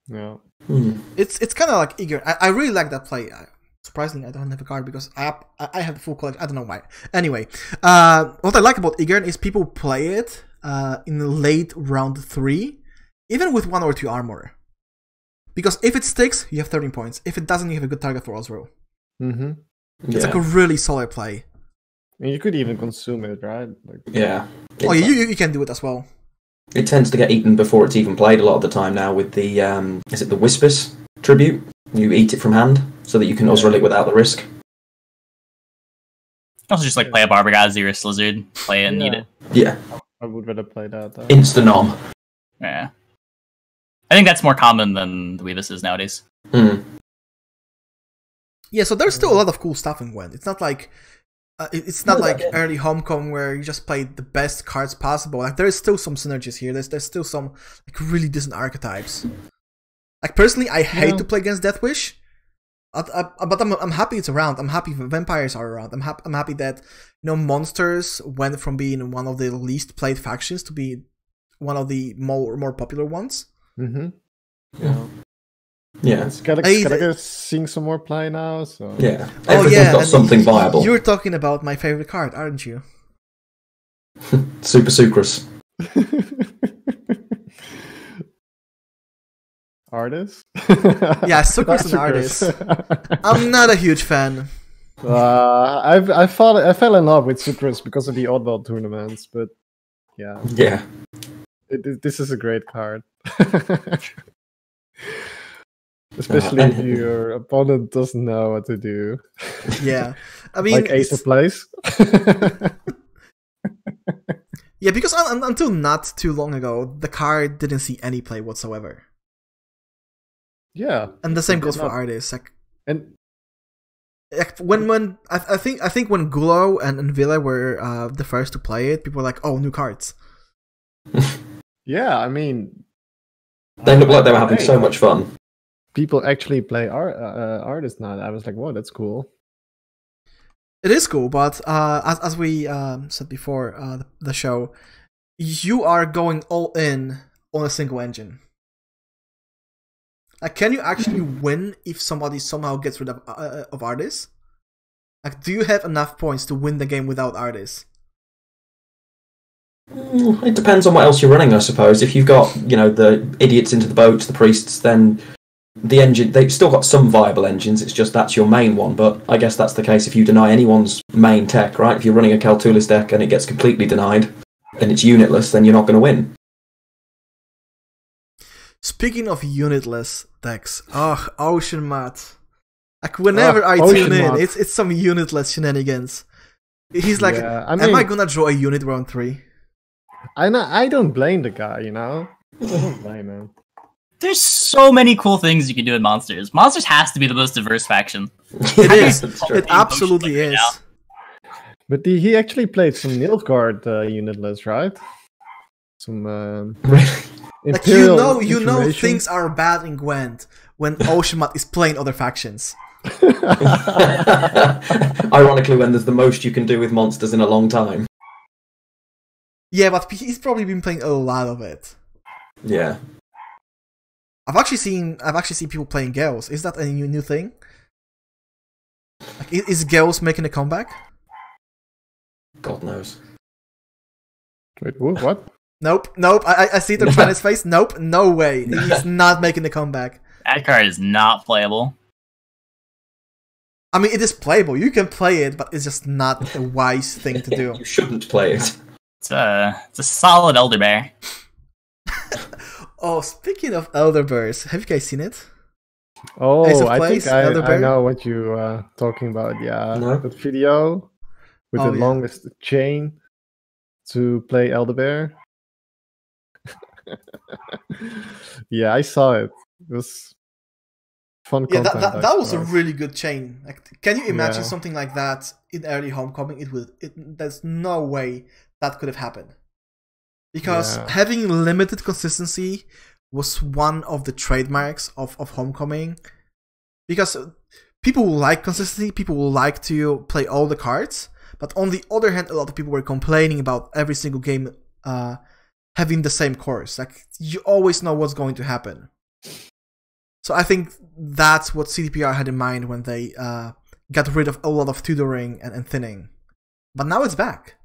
Yeah. Hmm. it's it's kind of like eager I, I really like that play I, surprisingly I don't have a card because I have, I have the full collection I don't know why anyway uh what I like about Yghern is people play it uh in late round three even with one or two armor because if it sticks you have 13 points if it doesn't you have a good target for Ozzrel Mm-hmm. it's Yeah. like a really solid play And you could even consume it, right? Like, yeah. oh yeah you, you you can do it as well It tends to get eaten before it's even played a lot of the time now with the um, is it the Whispess tribute? You eat it from hand so that you can Ozzrel it without the risk. Also, just like play a Barbegazi or a Slyzard, play it and eat it. Yeah, I would rather play that. Though. insta nom. Yeah. I think that's more common than the Weavess is nowadays. Hmm. Yeah, so there's still a lot of cool stuff in Gwent. It's not like uh, it's not like early Homecoming where you just play the best cards possible. Like there is still some synergies here. There's there's still some like really decent archetypes. Like personally, I hate Yeah. to play against Death Wish, I, I, but I'm I'm happy it's around. I'm happy vampires are around. I'm happy I'm happy that you know monsters went from being one of the least played factions to be one of the more more popular ones. Mm-hmm. Yeah. Yeah. Skellige, Hey, Skellige is seeing some more play now, so Yeah. Oh Everything's yeah, got something y- viable. You're talking about my favorite card, aren't you? Super Sukrus. Artist? Yeah, Sukrus an artist. I'm not a huge fan. uh, I've I fell I fell in love with Sukrus because of the oddball tournaments, but yeah, Yeah. it, it- this is a great card. Especially Uh, if your opponent doesn't know what to do, Yeah, I mean, like Ace it's- of Place. Yeah, because un- un- until not too long ago, the card didn't see any play whatsoever, yeah, and the same goes for not. artists. Like, and like, when when I, I think I think when Gulo and, and Villa were uh, the first to play it, people were like, "Oh, new cards." Yeah, I mean, They look like they were having Hey, so much fun. people actually play art uh, artist now. I was like, whoa, that's cool. It is cool, but uh, as as we um, said before uh, the, the show, you are going all in on a single engine. Like, can you actually win if somebody somehow gets rid of uh, of artists? Like, do you have enough points to win the game without artists? Mm, It depends on what else you're running, I suppose. If you've got, you know, the idiots into the boats, the priests, then the engine they've still got some viable engines. It's just that's your main one. But I guess that's the case if you deny anyone's main tech, right? If you're running a Keltullis deck and it gets completely denied and it's unitless, then you're not going to win. Speaking of unitless decks, oh, Ocean Mat. Like whenever Ugh, I Ocean tune in, Mat. it's it's some unitless shenanigans. He's like, Yeah, I am I gonna draw a unit round three? I know, I don't blame the guy, you know. I don't blame him. There's so many cool things you can do in monsters. Monsters has to be the most diverse faction. It is. It absolutely is. now. But the, he actually played some Nilfgaard uh, unitless, right? Some um, Like you Imperial know, you know things are bad in Gwent when Oceanmat is playing other factions. Ironically, when there's the most you can do with monsters in a long time. Yeah, but he's probably been playing a lot of it. Yeah. I've actually seen I've actually seen people playing Gales. Is that a new new thing? Like, i- is Gales making a comeback? God knows. Wait, what? Nope, nope. I I- I see it on China's face. Nope, no way. He's not making the comeback. That card is not playable. I mean, it is playable. You can play it, but it's just not a wise thing to do. You shouldn't play it. It's a it's a solid elder bear. Oh, speaking of Elderbears, have you guys seen it? Oh, Ace I Plays, think I, Elder I know what you uh talking about. Yeah, No. that video with Oh, the yeah. longest chain to play Elder Bear. Yeah, I saw it. It was fun Yeah, that, that, that was a really good chain. Like, can you imagine Yeah. something like that in early Homecoming? It would. It, there's no way that could have happened because Yeah. having limited consistency was one of the trademarks of of Homecoming. Because people like consistency, people will like to play all the cards, but on the other hand, a lot of people were complaining about every single game uh, having the same course. Like you always know what's going to happen. So I think that's what CDPR had in mind when they uh, got rid of a lot of tutoring and, and thinning. But now it's back.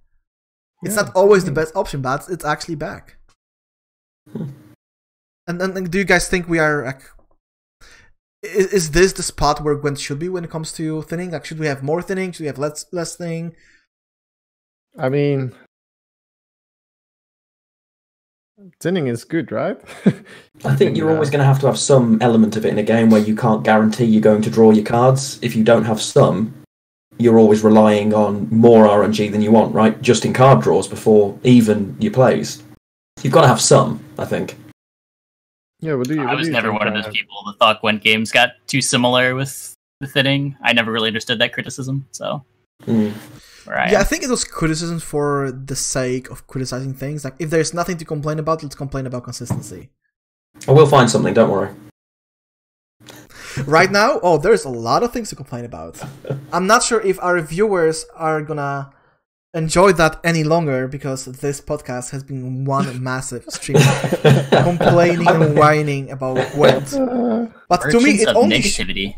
It's Yeah, not always the best option, but it's actually back. And, and, and do you guys think we are like? Is, is this the spot where Gwent should be when it comes to thinning? Like, should we have more thinning? Should we have less less thinning? I mean, thinning is good, right? I think you're Yeah. always going to have to have some element of it in a game where you can't guarantee you're going to draw your cards. If you don't have some, you're always relying on more RNG than you want, right? Just in card draws before even your plays. You've got to have some, I think. yeah. What do you? I was do you never one of those people that thought Gwent games got too similar with the thinning. I never really understood that criticism. So Mm. where I Yeah, I think it was criticism for the sake of criticizing things. Like, if there's nothing to complain about, let's complain about consistency. I will find something, don't worry. right now, oh, there's a lot of things to complain about. I'm not sure if our viewers are gonna enjoy that any longer because this podcast has been one massive stream complaining and whining about Gwent. uh, But to me, it only negativity.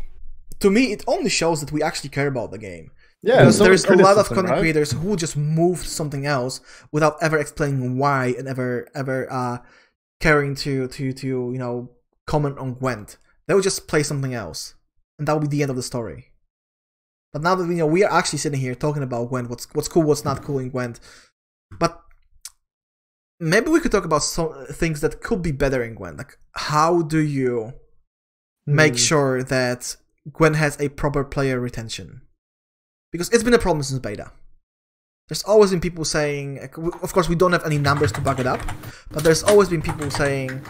to me it only shows that we actually care about the game. Yeah, there's a lot of content right? creators who just move something else without ever explaining why and ever ever uh caring to to to you know comment on Gwent. They would just play something else, and that would be the end of the story. But now that we know we are actually sitting here talking about Gwent, what's what's cool, what's not cool in Gwent, but maybe we could talk about some things that could be better in Gwent. Like how do you make Hmm. sure that Gwent has a proper player retention. Because it's been a problem since beta. There's always been people saying, of course, we don't have any numbers to back it up, but there's always been people saying,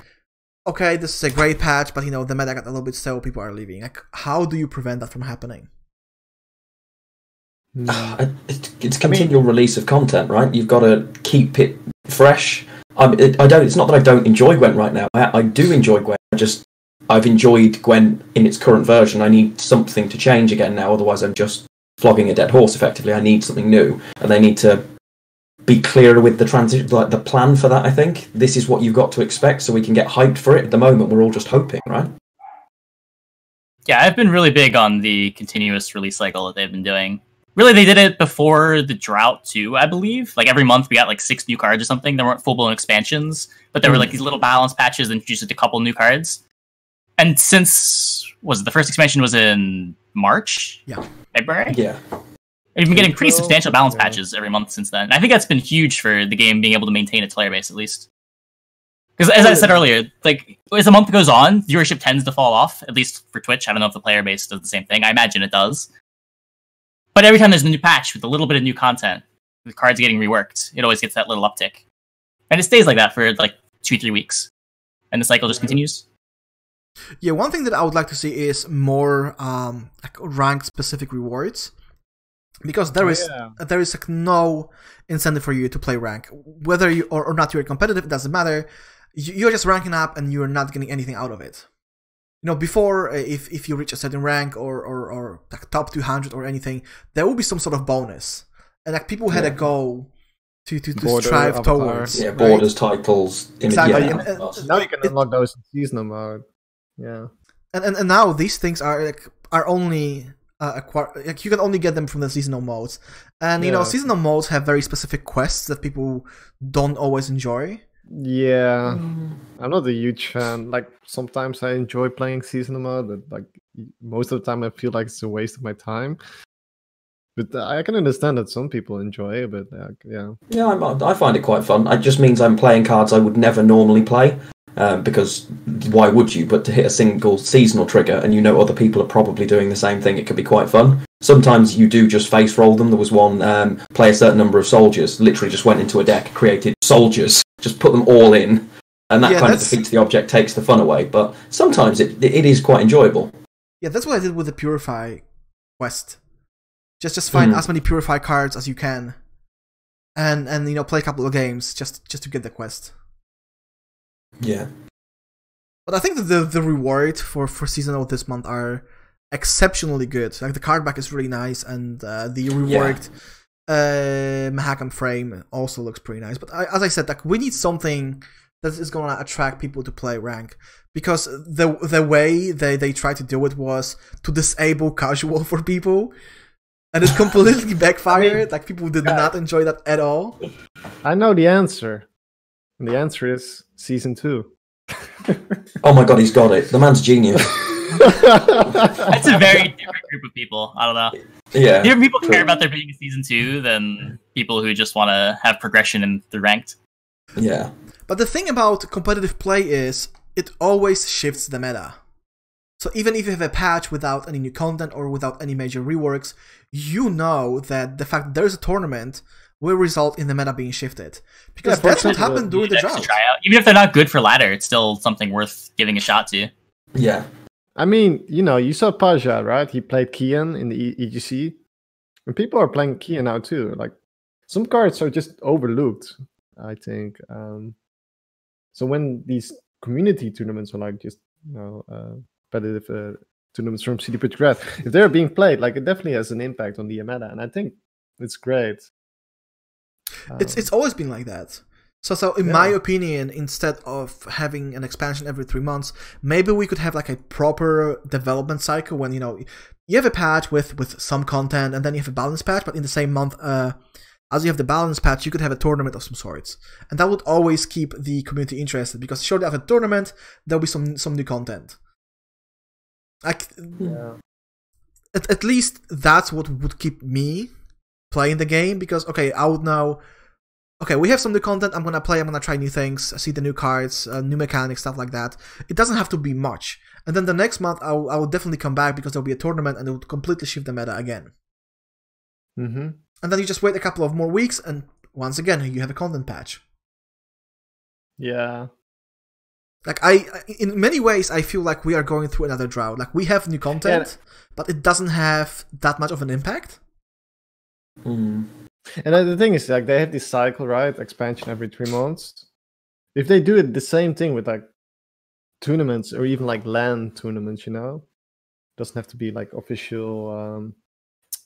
okay, this is a great patch, but you know, the meta got a little bit stale, people are leaving. Like, how do you prevent that from happening? Mm. It's, it's continual release of content, right? You've got to keep it fresh. I'm, it, I don't. It's not that I don't enjoy Gwent right now. I, I do enjoy Gwent. I just I've enjoyed Gwent in its current version. I need something to change again now. Otherwise, I'm just flogging a dead horse. Effectively, I need something new, and they need to be clearer with the transition, like the plan for that. I think this is what you've got to expect, so we can get hyped for it. At the moment, we're all just hoping, right? Yeah, I've been really big on the continuous release cycle that they've been doing. Really, they did it before the drought too, I believe. Like every month, we got like six new cards or something. There weren't full blown expansions, but there were like hmm. these little balance patches that introduced a couple new cards. And since was it the first expansion was in March, Yeah. February, Yeah, we've been getting pretty substantial balance yeah. patches every month since then. And I think that's been huge for the game being able to maintain its player base at least. Because as I said earlier, like as the month goes on, viewership tends to fall off. At least for Twitch, I don't know if the player base does the same thing. I imagine it does. But every time there's a new patch with a little bit of new content, the cards getting reworked, it always gets that little uptick, and it stays like that for like two, three weeks, and the cycle just continues. Yeah, one thing that I would like to see is more um, like rank specific rewards, because there is Yeah. there is like no incentive for you to play rank, whether you or, or not you're competitive. It doesn't matter. You- You're just ranking up, and you're not getting anything out of it. You know, before uh, if if you reach a certain rank or or, or like top 200 or anything, there will be some sort of bonus, and like people had a goal to to, to Border, strive avatar. towards. yeah. right? Borders, titles, Exactly, yeah, and- of. Now you can It- unlock those in seasonal mode. Yeah. and, and and now these things are like are only uh, acquire like you can only get them from the seasonal modes and you know seasonal modes have very specific quests that people don't always enjoy Yeah. I'm not a huge fan. Like sometimes I enjoy playing seasonal mode, but like most of the time I feel like it's a waste of my time. But uh, I can understand that some people enjoy it, but uh, yeah. Yeah, I'm, I find it quite fun. It just means I'm playing cards I would never normally play. Um, because why would you? But to hit a single seasonal trigger and you know other people are probably doing the same thing, it can be quite fun. Sometimes you do just face roll them. There was one um, play a certain number of soldiers, literally just went into a deck, created soldiers, just put them all in, and that Yeah, kind of defeats the object, takes the fun away. But sometimes it it is quite enjoyable. yeah that's what i did with the purify quest just just find Mm. as many purify cards as you can and and you know play a couple of games just just to get the quest Yeah, but i think that the the reward for for seasonal this month are exceptionally good. Like the card back is really nice and uh, the reworked uh Mahakam frame also looks pretty nice. But I, as i said like we need something that is going to attract people to play rank. Because the the way they they tried to do it was to disable casual for people and it completely backfired. Like people did not enjoy that at all. I know the answer. And the answer is season two. Oh my god, he's got it. The man's genius. It's a very different group of people. I don't know. Yeah. Different people true. care about there being a season two than people who just want to have progression in the ranked. Yeah. But the thing about competitive play is it always shifts the meta. So even if you have a patch without any new content or without any major reworks, you know that the fact that there's a tournament will result in the meta being shifted. Because Yeah, that's what happened during the Decks to drought. Even if they're not good for ladder, it's still something worth giving a shot to. Yeah. I mean, you know, you saw Paja, right? He played Kiyan in the E- EGC. And people are playing Kiyan now too. Like some cards are just overlooked, I think. Um so when these community tournaments are like just you know uh competitive uh, tournaments from CD Projekt, if they're being played, like it definitely has an impact on the meta, and I think it's great. It's Um, it's always been like that. So so in my opinion, instead of having an expansion every three months, maybe we could have like a proper development cycle when you know you have a patch with with some content and then you have a balance patch, but in the same month, uh, as you have the balance patch, you could have a tournament of some sorts, and that would always keep the community interested because shortly after the tournament, there'll be some some new content. Like yeah. at, at least that's what would keep me playing the game because okay i would know okay we have some new content i'm gonna play i'm gonna try new things see the new cards uh, new mechanics stuff like that. It doesn't have to be much. And then the next month i'll, I'll definitely come back because there'll be a tournament and it would completely shift the meta again. Hmm and then you just wait a couple of more weeks and once again you have a content patch. Yeah. like i in many ways i feel like we are going through another drought. Like we have new content but it doesn't have that much of an impact Mm. And then the thing is, like, they have this cycle, right? Expansion every three months. If they do it the same thing with like tournaments or even like LAN tournaments, you know, doesn't have to be like official um,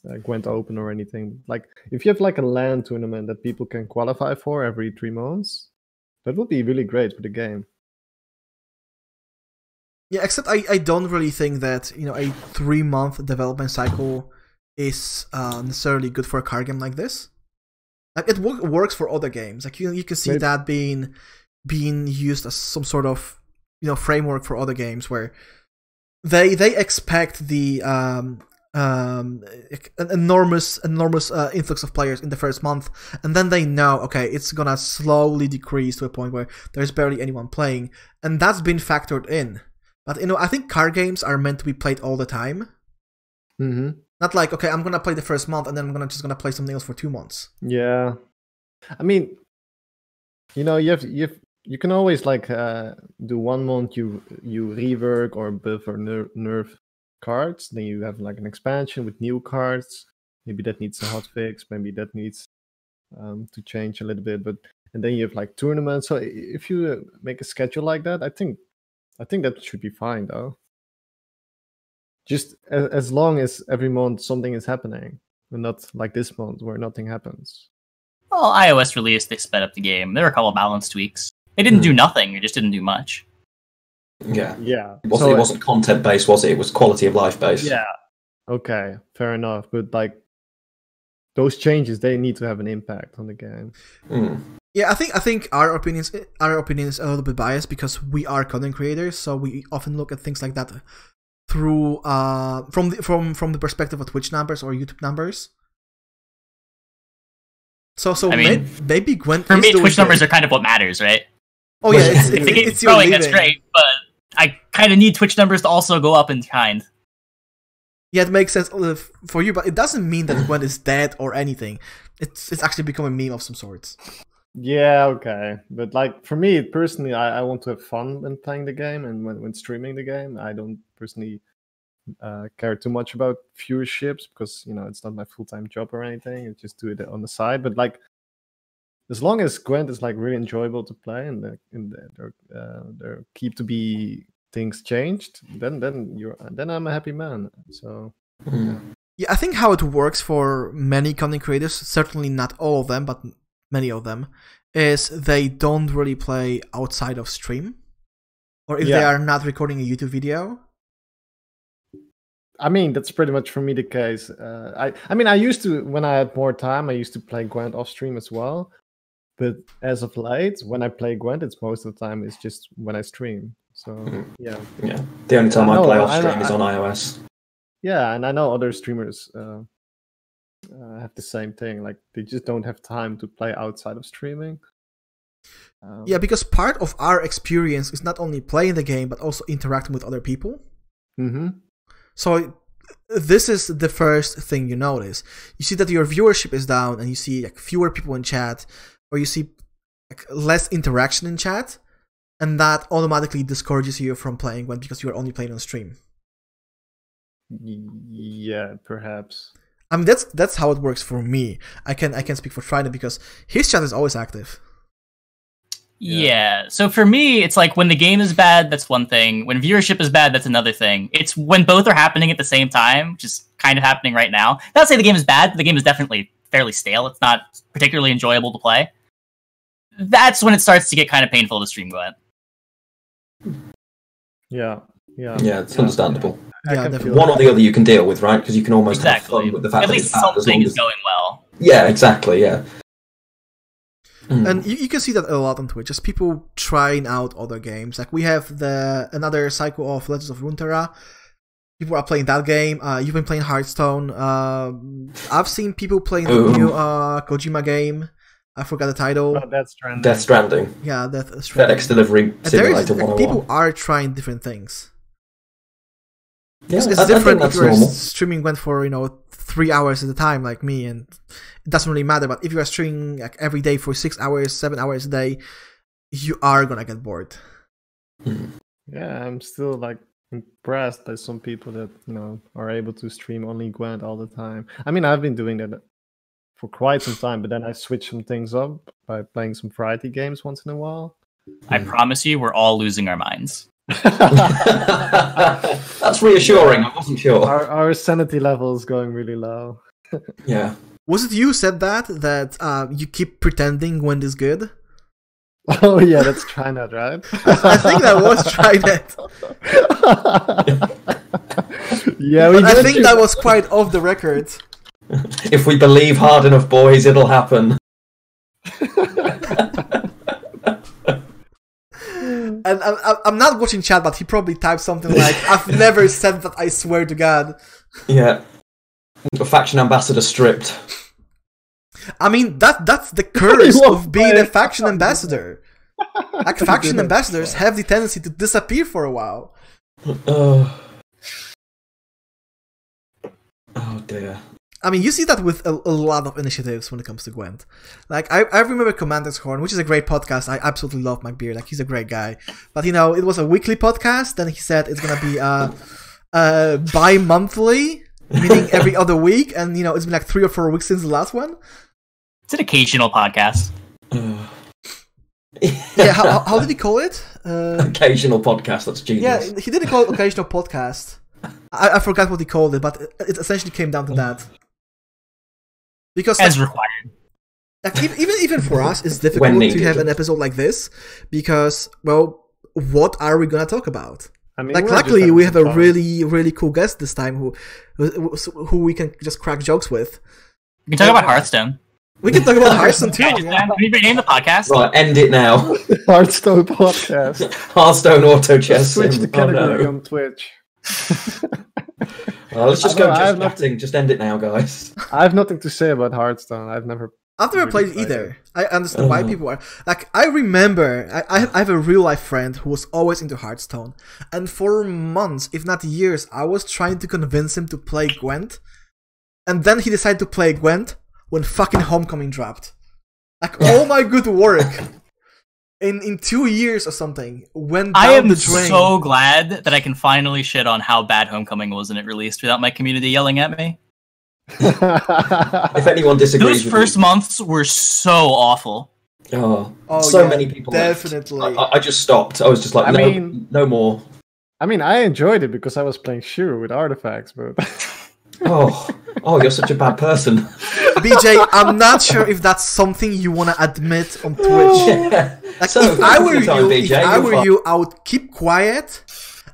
uh, Gwent Open or anything. Like, if you have like a LAN tournament that people can qualify for every three months, that would be really great for the game. Yeah, except I, I don't really think that you know a three month development cycle is uh, necessarily good for a card game like this. Like it wo- works for other games. Like you you can see Maybe- that being being used as some sort of you know framework for other games where they they expect the um um an enormous enormous uh, influx of players in the first month and then they know okay it's gonna slowly decrease to a point where there's barely anyone playing and that's been factored in but you know i think card games are meant to be played all the time Mm-hmm. Not like okay i'm gonna play the first month and then i'm gonna just gonna play something else for two months Yeah, I mean, you know, you have you have, you can always like uh, do one month you you rework or buff or ner- nerf cards, then you have like an expansion with new cards. Maybe that needs a hot fix. Maybe that needs um, to change a little bit. But and then you have like tournaments. So if you uh, make a schedule like that, I think I think that should be fine though. Just as, as long as every month something is happening, and not like this month where nothing happens. Well, iOS released, they sped up the game. There were a couple balance tweaks. They didn't do nothing. It just didn't do much. Yeah. Yeah. It wasn't, So, it wasn't content based, was it? It was quality of life based. Yeah. Okay, fair enough. But like those changes, they need to have an impact on the game. Mm. yeah i think i think our opinions our opinion is a little bit biased because we are content creators so we often look at things like that through uh from the from from the perspective of twitch numbers or youtube numbers so so I may- mean, maybe Gwent For is me, Twitch numbers good. are kind of what matters, right? oh yeah it's, If the it's, game's it's growing, that's great, but I kind of need Twitch numbers to also go up in kind. Yeah, it makes sense uh, for you, but it doesn't mean that Gwent is dead or anything. It's it's actually become a meme of some sorts. Yeah, okay. But like for me personally, I, I want to have fun when playing the game and when, when streaming the game. I don't personally uh, care too much about viewerships because you know it's not my full time job or anything. I just do it on the side. But like as long as Gwent is like really enjoyable to play and the, and the, there uh, there keep to be things changed, then then you're then I'm a happy man. So Mm. Yeah, I think how it works for many content creators, certainly not all of them, but many of them, is they don't really play outside of stream, or if they are not recording a YouTube video. I mean, that's pretty much for me the case. Uh, I, I mean, I used to when I had more time, I used to play Gwent off stream as well. But as of late, when I play Gwent, it's most of the time it's just when I stream. So Mhm. yeah, Yeah. The only time I No, play off stream is I- on iOS. yeah, and I know other streamers uh, uh, have the same thing. Like they just don't have time to play outside of streaming. Um, Yeah, because part of our experience is not only playing the game but also interacting with other people. Mm-hmm. So this is the first thing you notice. You see that your viewership is down, and you see like fewer people in chat, or you see like less interaction in chat, and that automatically discourages you from playing when because you are only playing on stream. Yeah, perhaps. I mean that's that's how it works for me. I can I can speak for Friday because his chat is always active. Yeah. Yeah. So for me, it's like when the game is bad, that's one thing. When viewership is bad, that's another thing. It's when both are happening at the same time, which is kind of happening right now. Not to say the game is bad, but the game is definitely fairly stale. It's not particularly enjoyable to play. That's when it starts to get kind of painful to stream go Gwent. Yeah, yeah, Yeah, it's understandable. Yeah, definitely. One or the other you can deal with, right? Because you can almost have Exactly. fun with the fact At that least it's bad as something long is as... going well. Yeah, exactly. Yeah. Mm. And you, you can see that a lot on Twitch, just people trying out other games. Like we have the another cycle of Legends of Runeterra. People are playing that game. Uh, you've been playing Hearthstone. Uh, I've seen people playing the new uh, Kojima game. I forgot the title. Oh, that's trending. Death Stranding, yeah, Death Stranding. FedEx Delivery And there is, Simulator like, people are trying different things. Yeah, It's, it's I- I different if that's you're normal. streaming went for you know three hours at a time like me, and it doesn't really matter. But if you are streaming like every day for six hours, seven hours a day, you are gonna get bored. Hmm. Yeah, I'm still like impressed by some people that you know are able to stream only Gwent all the time. I mean, I've been doing that for quite some time, but then I switched some things up by playing some variety games once in a while. I promise you, we're all losing our minds. That's reassuring. I wasn't sure. Our, our sanity level is going really low. Yeah. Was it you said that that uh, you keep pretending when is good? Oh yeah, that's Trinet, right? I think that was Trinet. yeah, we I think you. that was quite off the record. If we believe hard enough, boys, it'll happen. And I, I'm not watching chat, but he probably typed something like, "I've never said that. I swear to God." Yeah. A faction ambassador stripped. I mean, that that's the curse of being a faction ambassador. Like faction ambassadors have the tendency to disappear for a while. Oh. Oh dear. I mean, you see that with a, a lot of initiatives when it comes to Gwent. Like, I, I remember Commander's Horn, which is a great podcast. I absolutely love Mike Beard. Like, he's a great guy. But, you know, it was a weekly podcast. Then he said it's going to be uh, uh, bi monthly, meaning every other week. And, you know, it's been like three or four weeks since the last one. It's an occasional podcast. Yeah, how, how- how did he call it? Uh, Occasional podcast. That's genius. yeah, he didn't call it occasional podcast. I, I forgot what he called it, but it, it essentially came down to that. Because like, As required. like, even even even for us, it's When difficult to needed. have an episode like this because, well, what are we gonna talk about? I mean, Like, luckily, we some have a fun. really really cool guest this time who who who we can just crack jokes with. We can talk about Hearthstone. We can talk about Hearthstone too. Can Yeah. can we rename the podcast? Right, end it now. Hearthstone podcast. Hearthstone auto chess. Switch the Oh, category no. on Twitch. Well, let's just I go I just have nothing- chatting. Just end it now, guys. I have nothing to say about Hearthstone. I've never. I've never Really played played either. I understand why Oh. people are like. I remember I, I I have a real life friend who was always into Hearthstone, and for months, if not years, I was trying to convince him to play Gwent, and then he decided to play Gwent when fucking Homecoming dropped. Like all my good work in in two years or something when I am the drain. so glad that I can finally shit on how bad Homecoming was when it released without my community yelling at me. If anyone disagrees Those with first you, months were so awful. oh, Oh, so yeah, many people. definitely. I, I just stopped. I was just like, I no, mean- no more. I mean, I enjoyed it because I was playing Shiro with artifacts, but Oh, oh, you're such a bad person. BJ, I'm not sure if that's something you want to admit on Twitch. Like So, if I were good time, you, if I were fine. you, I would keep quiet,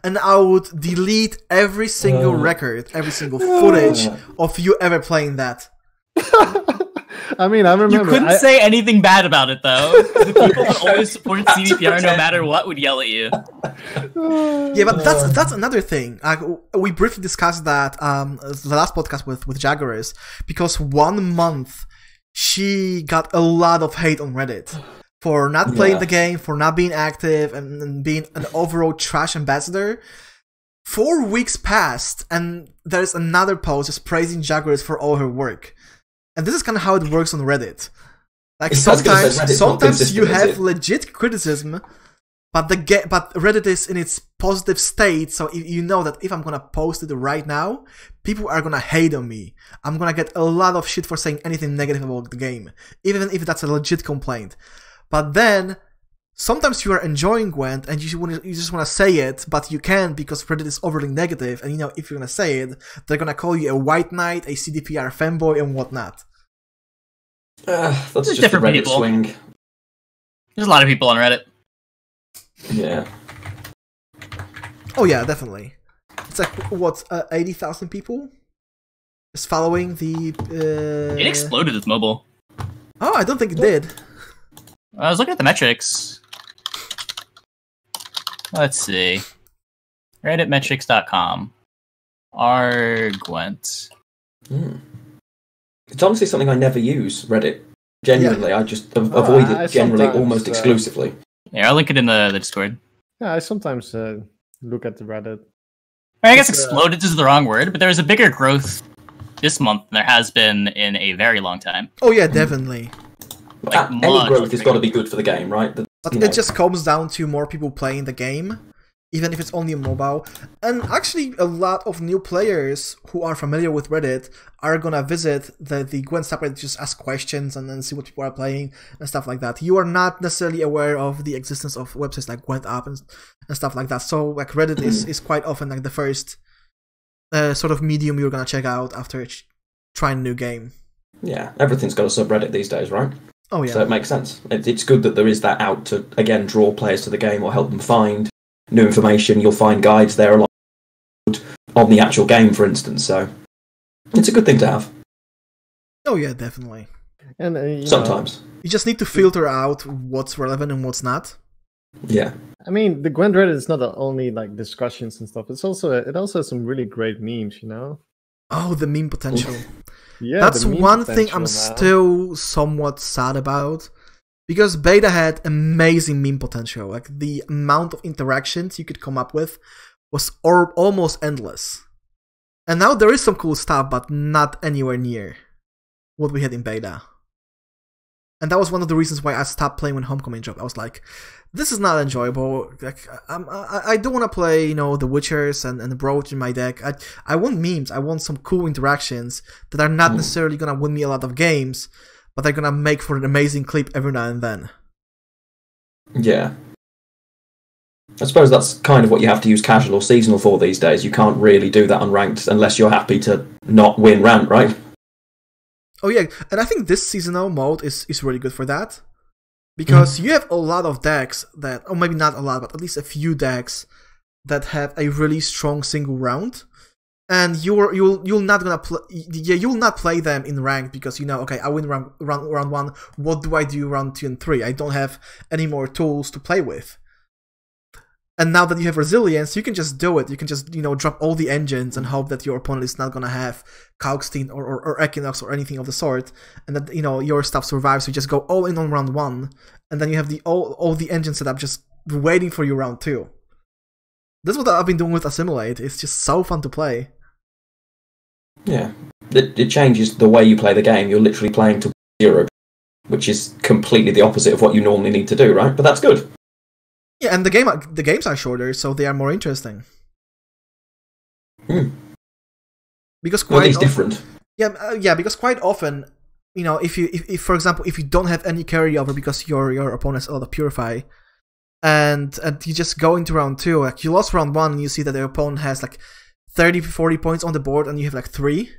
and I would delete every single Uh. record, every single footage of you ever playing that. I mean, I remember. You couldn't I, say anything bad about it though. The people that always support CDPR no matter what would yell at you. Yeah, but that's that's another thing. Like we briefly discussed that um the last podcast with with Jagaris because one month she got a lot of hate on Reddit for not playing Yeah. the game, for not being active, and, and being an overall trash ambassador. Four weeks passed, and there's another post just praising Jagaris for all her work. And this is kind of how it works on Reddit. Like I was gonna say, sometimes, Reddit's not sometimes you have legit criticism, but the ge- but Reddit is in its positive state, so you know that if I'm gonna post it right now, people are gonna hate on me. I'm gonna get a lot of shit for saying anything negative about the game, even if that's a legit complaint. But then sometimes you are enjoying Gwent and you just want to, you just want to say it, but you can't because Reddit is overly negative, and you know if you're gonna say it, they're gonna call you a white knight, a CDPR fanboy, and whatnot. Uh, that's There's just different Reddit people. swing. There's a lot of people on Reddit. Yeah. Oh yeah, definitely. It's like what uh, eighty thousand people is following the. Uh... It exploded with mobile. Oh, I don't think it did. I was looking at the metrics. Let's see. Redditmetrics.com. Argwent. Hmm. It's honestly something I never use, Reddit. Genuinely, I just av- Oh, avoid I it generally almost uh, exclusively. Yeah, I'll link it in the, the Discord. yeah, I sometimes uh, look at the Reddit. I, guess It's, uh, exploded is the wrong word, but there was a bigger growth this month than there has been in a very long time. Oh yeah, definitely. like, Uh, Any growth has got to be good for the game, right? The- But it just comes down to more people playing the game. even if it's only mobile. And actually, a lot of new players who are familiar with Reddit are gonna visit the, the Gwent subreddit, just ask questions and then see what people are playing and stuff like that. You are not necessarily aware of the existence of websites like Gwent Up and, and stuff like that. So, like, Reddit is, is quite often like the first uh, sort of medium you're gonna check out after trying a new game. Yeah, everything's got a subreddit these days, right? Oh yeah, So it makes sense. It's good that there is that out to again draw players to the game or help them find new information. You'll find guides there along on the actual game, for instance. So it's a good thing to have. oh yeah, definitely. And uh, you know, Sometimes, You just need to filter out what's relevant and what's not. yeah, I mean, the Gwent Reddit is not the only like discussions and stuff. It's also it also has some really great memes. You know. Oh, the meme potential. Yeah, That's one thing I'm man. still somewhat sad about. Because beta had amazing meme potential. Like the amount of interactions you could come up with was or- almost endless. And now there is some cool stuff, but not anywhere near what we had in beta. And that was one of the reasons why I stopped playing when Homecoming dropped. I was like, this is not enjoyable. Like, I'm, I, I don't want to play, you know, the Witchers and, and the Broach in my deck. I, I want memes. I want some cool interactions that are not necessarily gonna win me a lot of games, but they're gonna make for an amazing clip every now and then. yeah. I suppose that's kind of what you have to use casual or seasonal for these days. You can't really do that on ranked unless you're happy to not win rank, right? Oh yeah, and I think this seasonal mode is is really good for that. Mm-hmm. Because you have a lot of decks that or maybe not a lot, but at least a few decks that have a really strong single round. And you're you'll you'll not gonna play yeah you'll not play them in rank because you know okay I win round, round round one. What do I do round two and three? I don't have any more tools to play with and now that you have resilience, you can just do it. You can just, you know, drop all the engines and hope that your opponent is not gonna have Kalkstein or, or, or Equinox or anything of the sort, and that you know your stuff survives. You just go all in on round one, and then you have the all all the engine setup just waiting for you round two. That's what I've been doing with Assimilate. It's just so fun to play. Yeah. It, it changes the way you play the game. You're literally playing to zero, which is completely the opposite of what you normally need to do, right? But that's good. Yeah, and the game the games are shorter, so they are more interesting. Hmm. Because quite often- different. Yeah, uh, yeah, because quite often, you know, if you, if, if for example, if you don't have any carryover because your your opponents has a lot of purify, and and you just go into round two, like you lost round one, and you see that the opponent has like 30, 40 points on the board, and you have like three,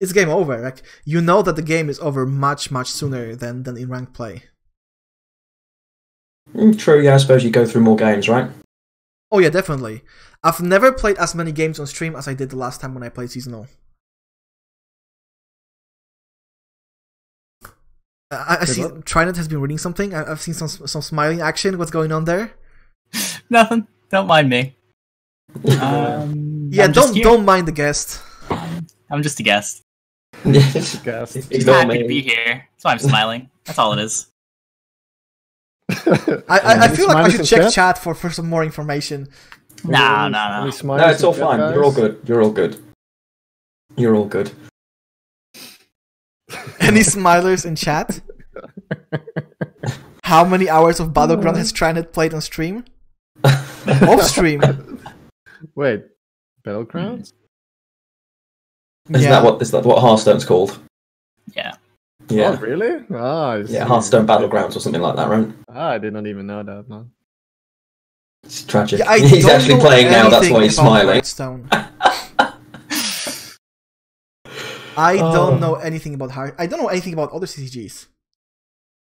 it's game over. Like you know that the game is over much much sooner than than in ranked play. Mm, True, yeah, I suppose you go through more games, right? Oh yeah, definitely. I've never played as many games on stream as I did the last time when I played seasonal. I, I- I see luck. Trinet has been reading something. I, I've seen some some smiling action. What's going on there? Nothing. Don't mind me. Um, Yeah, I'm don't here. don't mind the guest. I'm just a guest. Guess. Just Ignore happy to be here. That's why I'm smiling. That's all it is. I I, I feel like I should check chat? chat for, for some more information. No, Any- no, no. No, it's all in chat, fine. You're all good. You're all good. You're all good. Any smilers in chat? How many hours of Battleground has Trinet played on stream? Off stream. Wait, battlegrounds? Is Yeah. that what is that what Hearthstone's called? Yeah. Yeah. Oh, really? Ah, I Yeah, see. Hearthstone Battlegrounds or something like that, right? Ah, I did not even know that, man. It's tragic. Yeah, he's actually playing now, that's why he's smiling. I Oh. don't know anything about Heart. I don't know anything about other CCGs.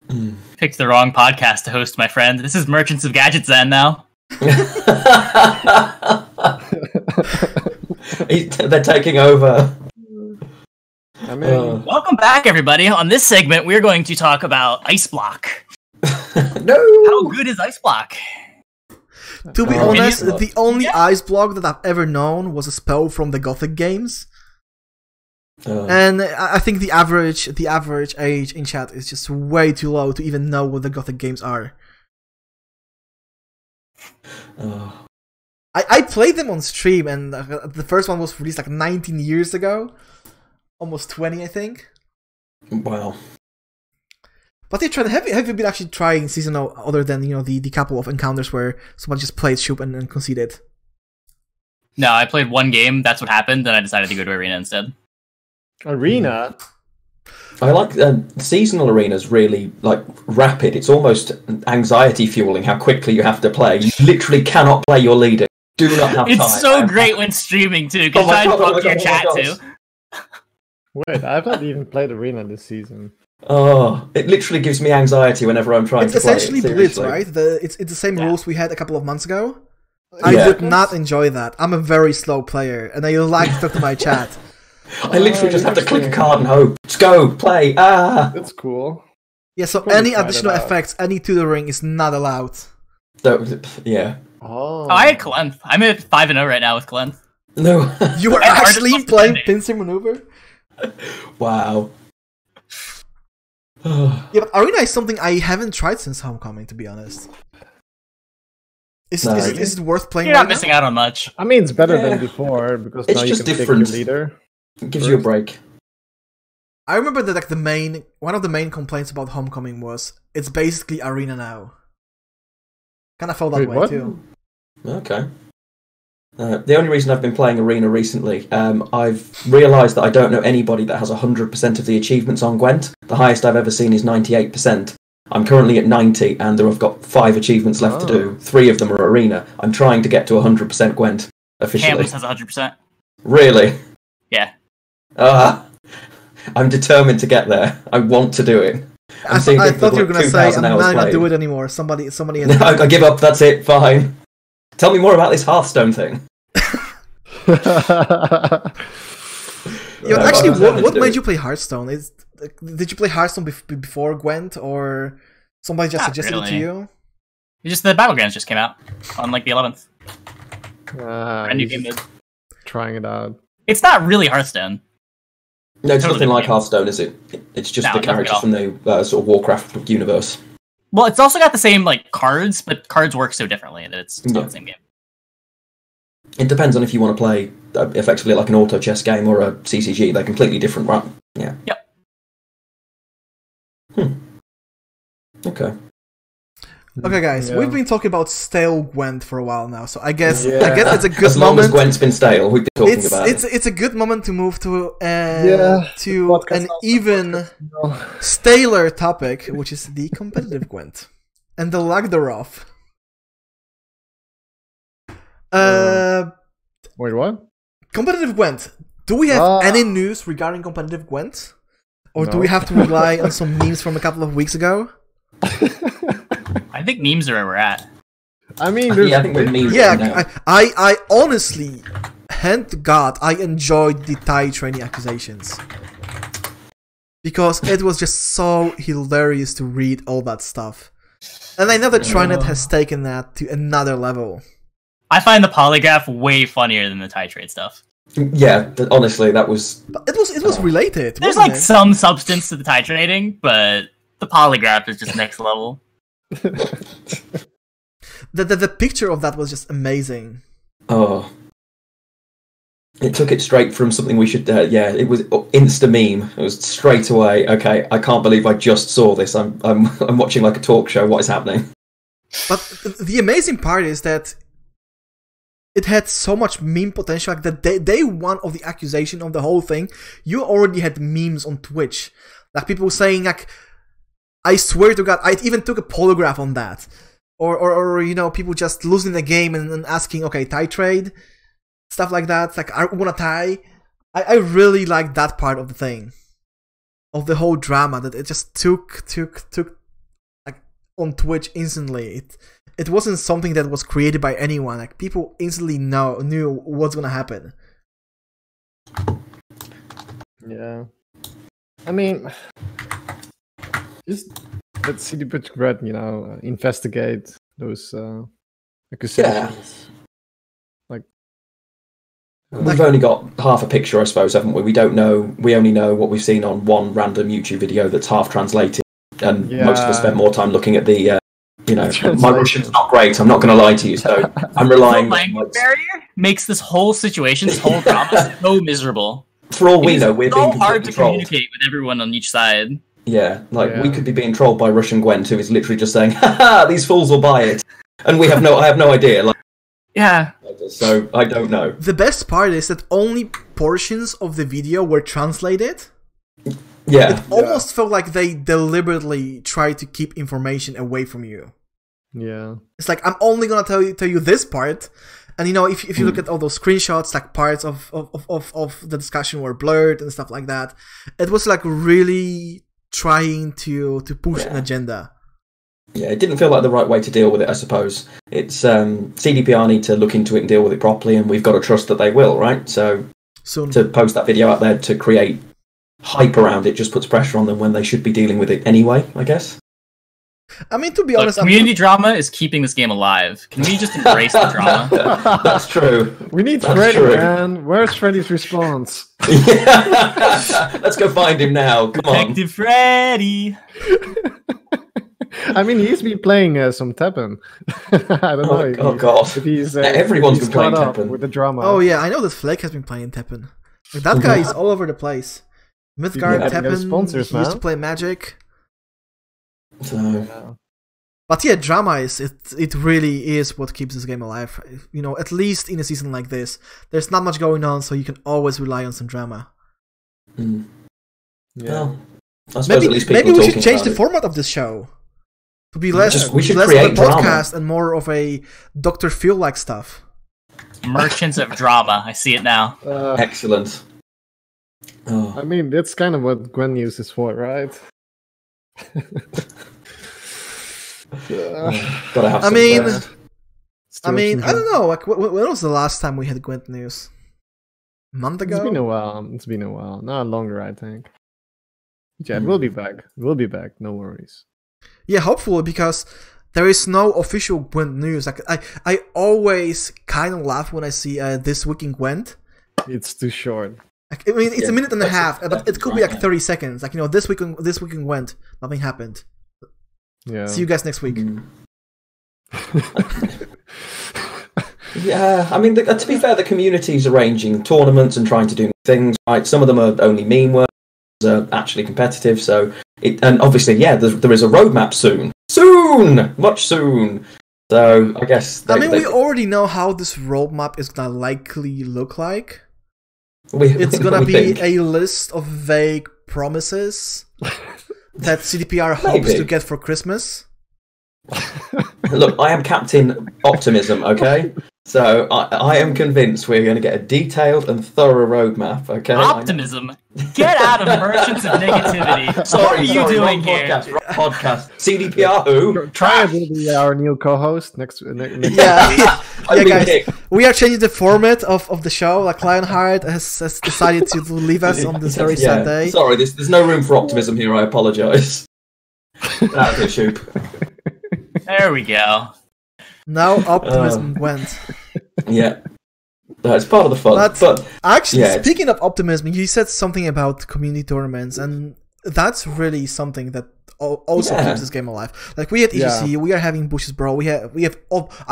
Mm. Picked the wrong podcast to host, my friend. This is Merchants of Gadgetzan now. They're taking over. I mean, Uh, Welcome back, everybody. On this segment, we're going to talk about Ice Block. no. How good is Ice Block? To be Oh, honest, yeah. the only ice block that I've ever known was a spell from the Gothic games, Uh, and I I think the average the average age in chat is just way too low to even know what the Gothic games are. uh, I, I played them on stream, and uh, the first one was released like 19 years ago, almost 20, I think. wow. But they tried. Have you, have you been actually trying seasonal other than you know the, the couple of encounters where someone just played shoot and, and conceded? No, I played one game. That's what happened. Then I decided to go to arena instead. Arena. I like uh, seasonal arenas really like rapid. It's almost anxiety fueling how quickly you have to play. You literally cannot play your leader. Do not have time. It's so great when streaming too, because Oh my trying to oh talk to your God, oh chat God. too. Wait, I've not even played Arena this season. Oh, it literally gives me anxiety whenever I'm trying It's to play. It's essentially Blitz, right? The, it's it's the same Yeah. rules we had a couple of months ago. I Yeah. would not enjoy that. I'm a very slow player, and I like to talk to my chat. I literally Oh, just have to click a card and hope. Let's go, play. Ah, That's cool. Yeah, so Probably any additional effects, any tutoring is not allowed. Don't- yeah. Oh, Oh, I had Calanthe. I'm at five and zero right now with Calanthe. No. You were And hard to actually playing defending. pincer maneuver. wow. Yeah, but arena is something I haven't tried since homecoming. To be honest, is, No. is, it, is it worth playing? You're right not missing now? out on much. I mean, it's better Yeah. than before because It's now just you can different. pick your leader. It gives you a break. I remember that like the main one of the main complaints about homecoming was it's basically arena now. Kind of felt that Wait, way what? too. Okay. Uh, the only reason I've been playing Arena recently, um, I've realised that I don't know anybody that has 100% of the achievements on Gwent. The highest I've ever seen is 98%. I'm currently at 90, and there I've got five achievements left to do. Three of them are Arena. I'm trying to get to 100% Gwent officially. Campus has 100. percent Really? Yeah. Ah, I'm determined to get there. I want to do it. I'm I, th- I thought you were going to say, I'm not gonna do it anymore. Somebody, somebody. No, I, I give up. That's it. Fine. Tell me more about this Hearthstone thing. Yeah, Yeah, actually, what, what made it. you play Hearthstone? Is did you play Hearthstone bef- before Gwent, or somebody just Not suggested it to you? It's just the battlegrounds just came out on like the 11th. Ah, Brand new game mode. trying it out. It's not really Hearthstone. No, it's Totally nothing like game. Hearthstone, is it? It's just No, the characters from the uh, sort of Warcraft universe. Well, it's also got the same like cards, but cards work so differently that it's, it's not Yeah. the same game. It depends on if you want to play uh, effectively like an auto chess game or a CCG. They're completely different, right? Yeah. Yep. Hmm. Okay. Okay, guys, Yeah. we've been talking about stale Gwent for a while now, so I guess I guess it's a good as long moment. as Gwent's been stale, we've been talking it's about it's it. it's a good moment to move to uh, Yeah, to an even No. staler topic, which is the competitive Gwent and the lack thereof. Uh, Wait, what? competitive Gwent. Do we have Ah. any news regarding competitive Gwent, or do we have to rely on some memes from a couple of weeks ago? I think memes are where we're at. I mean, there's yeah, I think we're memes Yeah, now. I, I, I honestly, hand to God, I enjoyed the Thai training accusations. Because it was just so hilarious to read all that stuff. And I know that Trinet has taken that to another level. I find the polygraph way funnier than the titrate stuff. Yeah, th- honestly, that was. But it was it was oh. related. There's like it? some substance to the titrating, but the polygraph is just next level. the, the the picture of that was just amazing. Oh. It took it straight from something we should. Uh, yeah, it was insta meme. It was straight away. Okay, I can't believe I just saw this. I'm I'm I'm watching like a talk show. What is happening? But the amazing part is that it had so much meme potential. Like the day, day one of the accusation of the whole thing, you already had memes on Twitch. Like people saying like, "I swear to God, I even took a polygraph on that," or or, or you know people just losing the game and, and asking, "Okay, Thai trade," stuff like that. Like I want to Thai. I I really like that part of the thing, of the whole drama that it just took took took like on Twitch instantly. It it wasn't something that was created by anyone. Like people instantly know knew what's gonna happen. Yeah. I mean, just let CD Projekt Red, you know, uh, investigate those uh, accusations. Like, uh, We've only got half a picture, I suppose, haven't we? We don't know. We only know what we've seen on one random YouTube video that's half translated, and most of us Yeah. spent more time looking at the. Uh, you know, my Translation. Russian's not great. I'm not going to lie to you, so I'm relying. the on, language like, barrier makes this whole situation, this whole drama, so miserable. for all we know, we're so being hard to controlled. communicate with everyone on each side. Yeah, like we could be being trolled by Russian Gwent, who is literally just saying, "Ha ha, these fools will buy it," and we have no, I have no idea. Like, Yeah, so I don't know. The best part is that only portions of the video were translated. Yeah, It almost felt like they deliberately tried to keep information away from you. Yeah. It's like I'm only gonna tell you tell you this part, and you know if, if you look hmm. at all those screenshots, like parts of of, of, of of the discussion were blurred and stuff like that. It was like really trying to to push an agenda. yeah, it didn't feel like the right way to deal with it. I suppose it's um, CDPR need to look into it and deal with it properly, and we've got to trust that they will, right? So Soon, to post that video out there to create hype around it just puts pressure on them when they should be dealing with it anyway. I guess. I mean to be Look, honest, I'm, community drama is keeping this game alive. Can we just embrace the drama? That's true. We need That's Freddy, true. man. Where's Freddy's response? Let's go find him now. Come on. Detective Freddy. I mean, he's been playing uh, some Teppen. I don't know. Oh, if oh he- god. If he's, uh, Everyone's if he's been playing up Teppen. with the drama. oh yeah, I know that Flake has been playing Teppen. Like, that guy is all over the place. Mythgard, Yeah, Teppen, sponsors, he used to play Magic. So Yeah. But yeah, drama is it. It really is what keeps this game alive. You know, at least in a season like this, there's not much going on, so you can always rely on some drama. mm, Yeah. well, Maybe at least maybe we should change the it. format of this show to be less Just- we should less create of a drama. podcast and more of a Doctor Phil like stuff. Merchants of drama. I see it now. Uh, Excellent. Oh, I mean, that's kind of what Gwent News is for, right? Uh, gotta have. I mean. I mean, I don't know. Like, wh- wh- when was the last time we had Gwent news? A month It's ago. been a while. It's been a while. Not longer, I think. Yeah, we'll be back. We'll be back. No worries. Yeah, hopefully because there is no official Gwent news. Like I, I always kind of laugh when I see uh, this week in Gwent. It's too short. Like, I mean, it's a minute and a that's- half, but it could be like thirty seconds. Like you know, this week, in, this week in Gwent, nothing happened. Yeah. See you guys next week. Mm. Yeah, I mean, the, uh, to be fair, the community's arranging tournaments and trying to do things. Right, some of them are only meme works, are actually competitive. So, it, and obviously, yeah, there, there is a roadmap soon, soon, much soon. So, I guess I mean, they- we already know how this roadmap is gonna likely look like. we- It's gonna we be think. a list of vague promises that CDPR hopes Maybe. to get for Christmas. Look, I am Captain Optimism, okay? So I, I am convinced we're going to get a detailed and thorough roadmap, okay? Optimism. Get out of Merchants of Negativity. Sorry, what are you sorry, doing here? Podcast, wrong podcast. CDPR who? Triad will be our new co-host next. ne- next Yeah, yeah, I've guys. kicked. We are changing the format of, of the show. Like Lionheart has, has decided to leave us on this very sad Yeah, day. Sorry, there's, there's no room for optimism here. I apologise. That's it, Shoop. There we go. Now optimism um, went. Yeah. That's part of the fun. But- But, Actually, Yeah, speaking of optimism, you said something about community tournaments, and that's really something that also Yeah. keeps this game alive. Like we at EGC, we are having Bushes Bro. We have we have.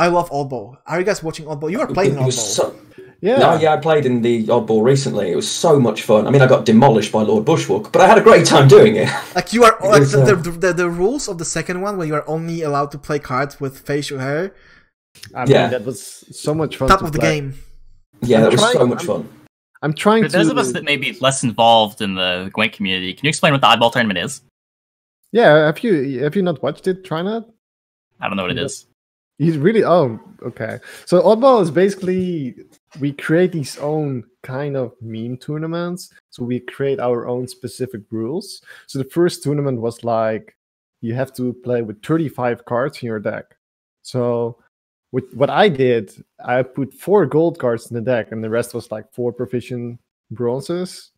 I love Oddball. Are you guys watching Oddball? You are playing Oddball. so, Yeah. No, yeah, I played in the Oddball recently. It was so much fun. I mean, I got demolished by Lord Bushwalk, but I had a great time doing it. Like you are like was, the, uh, the, the the rules of the second one, where you are only allowed to play cards with facial hair. I mean, Yeah. that was so much fun. Top to of the play. game. Yeah, I'm that was so much I'm- fun. I'm trying For to. those of us that may be less involved in the Gwent community, can you explain what the Oddball Tournament is? Yeah. Have you have you not watched it? Try not. I don't know what it is. He's really oh okay. So oddball is basically we create these own kind of meme tournaments. So we create our own specific rules. So the first tournament was like you have to play with 35 cards in your deck. So with what I did, I put four gold cards in the deck, and the rest was like four proficient bronzes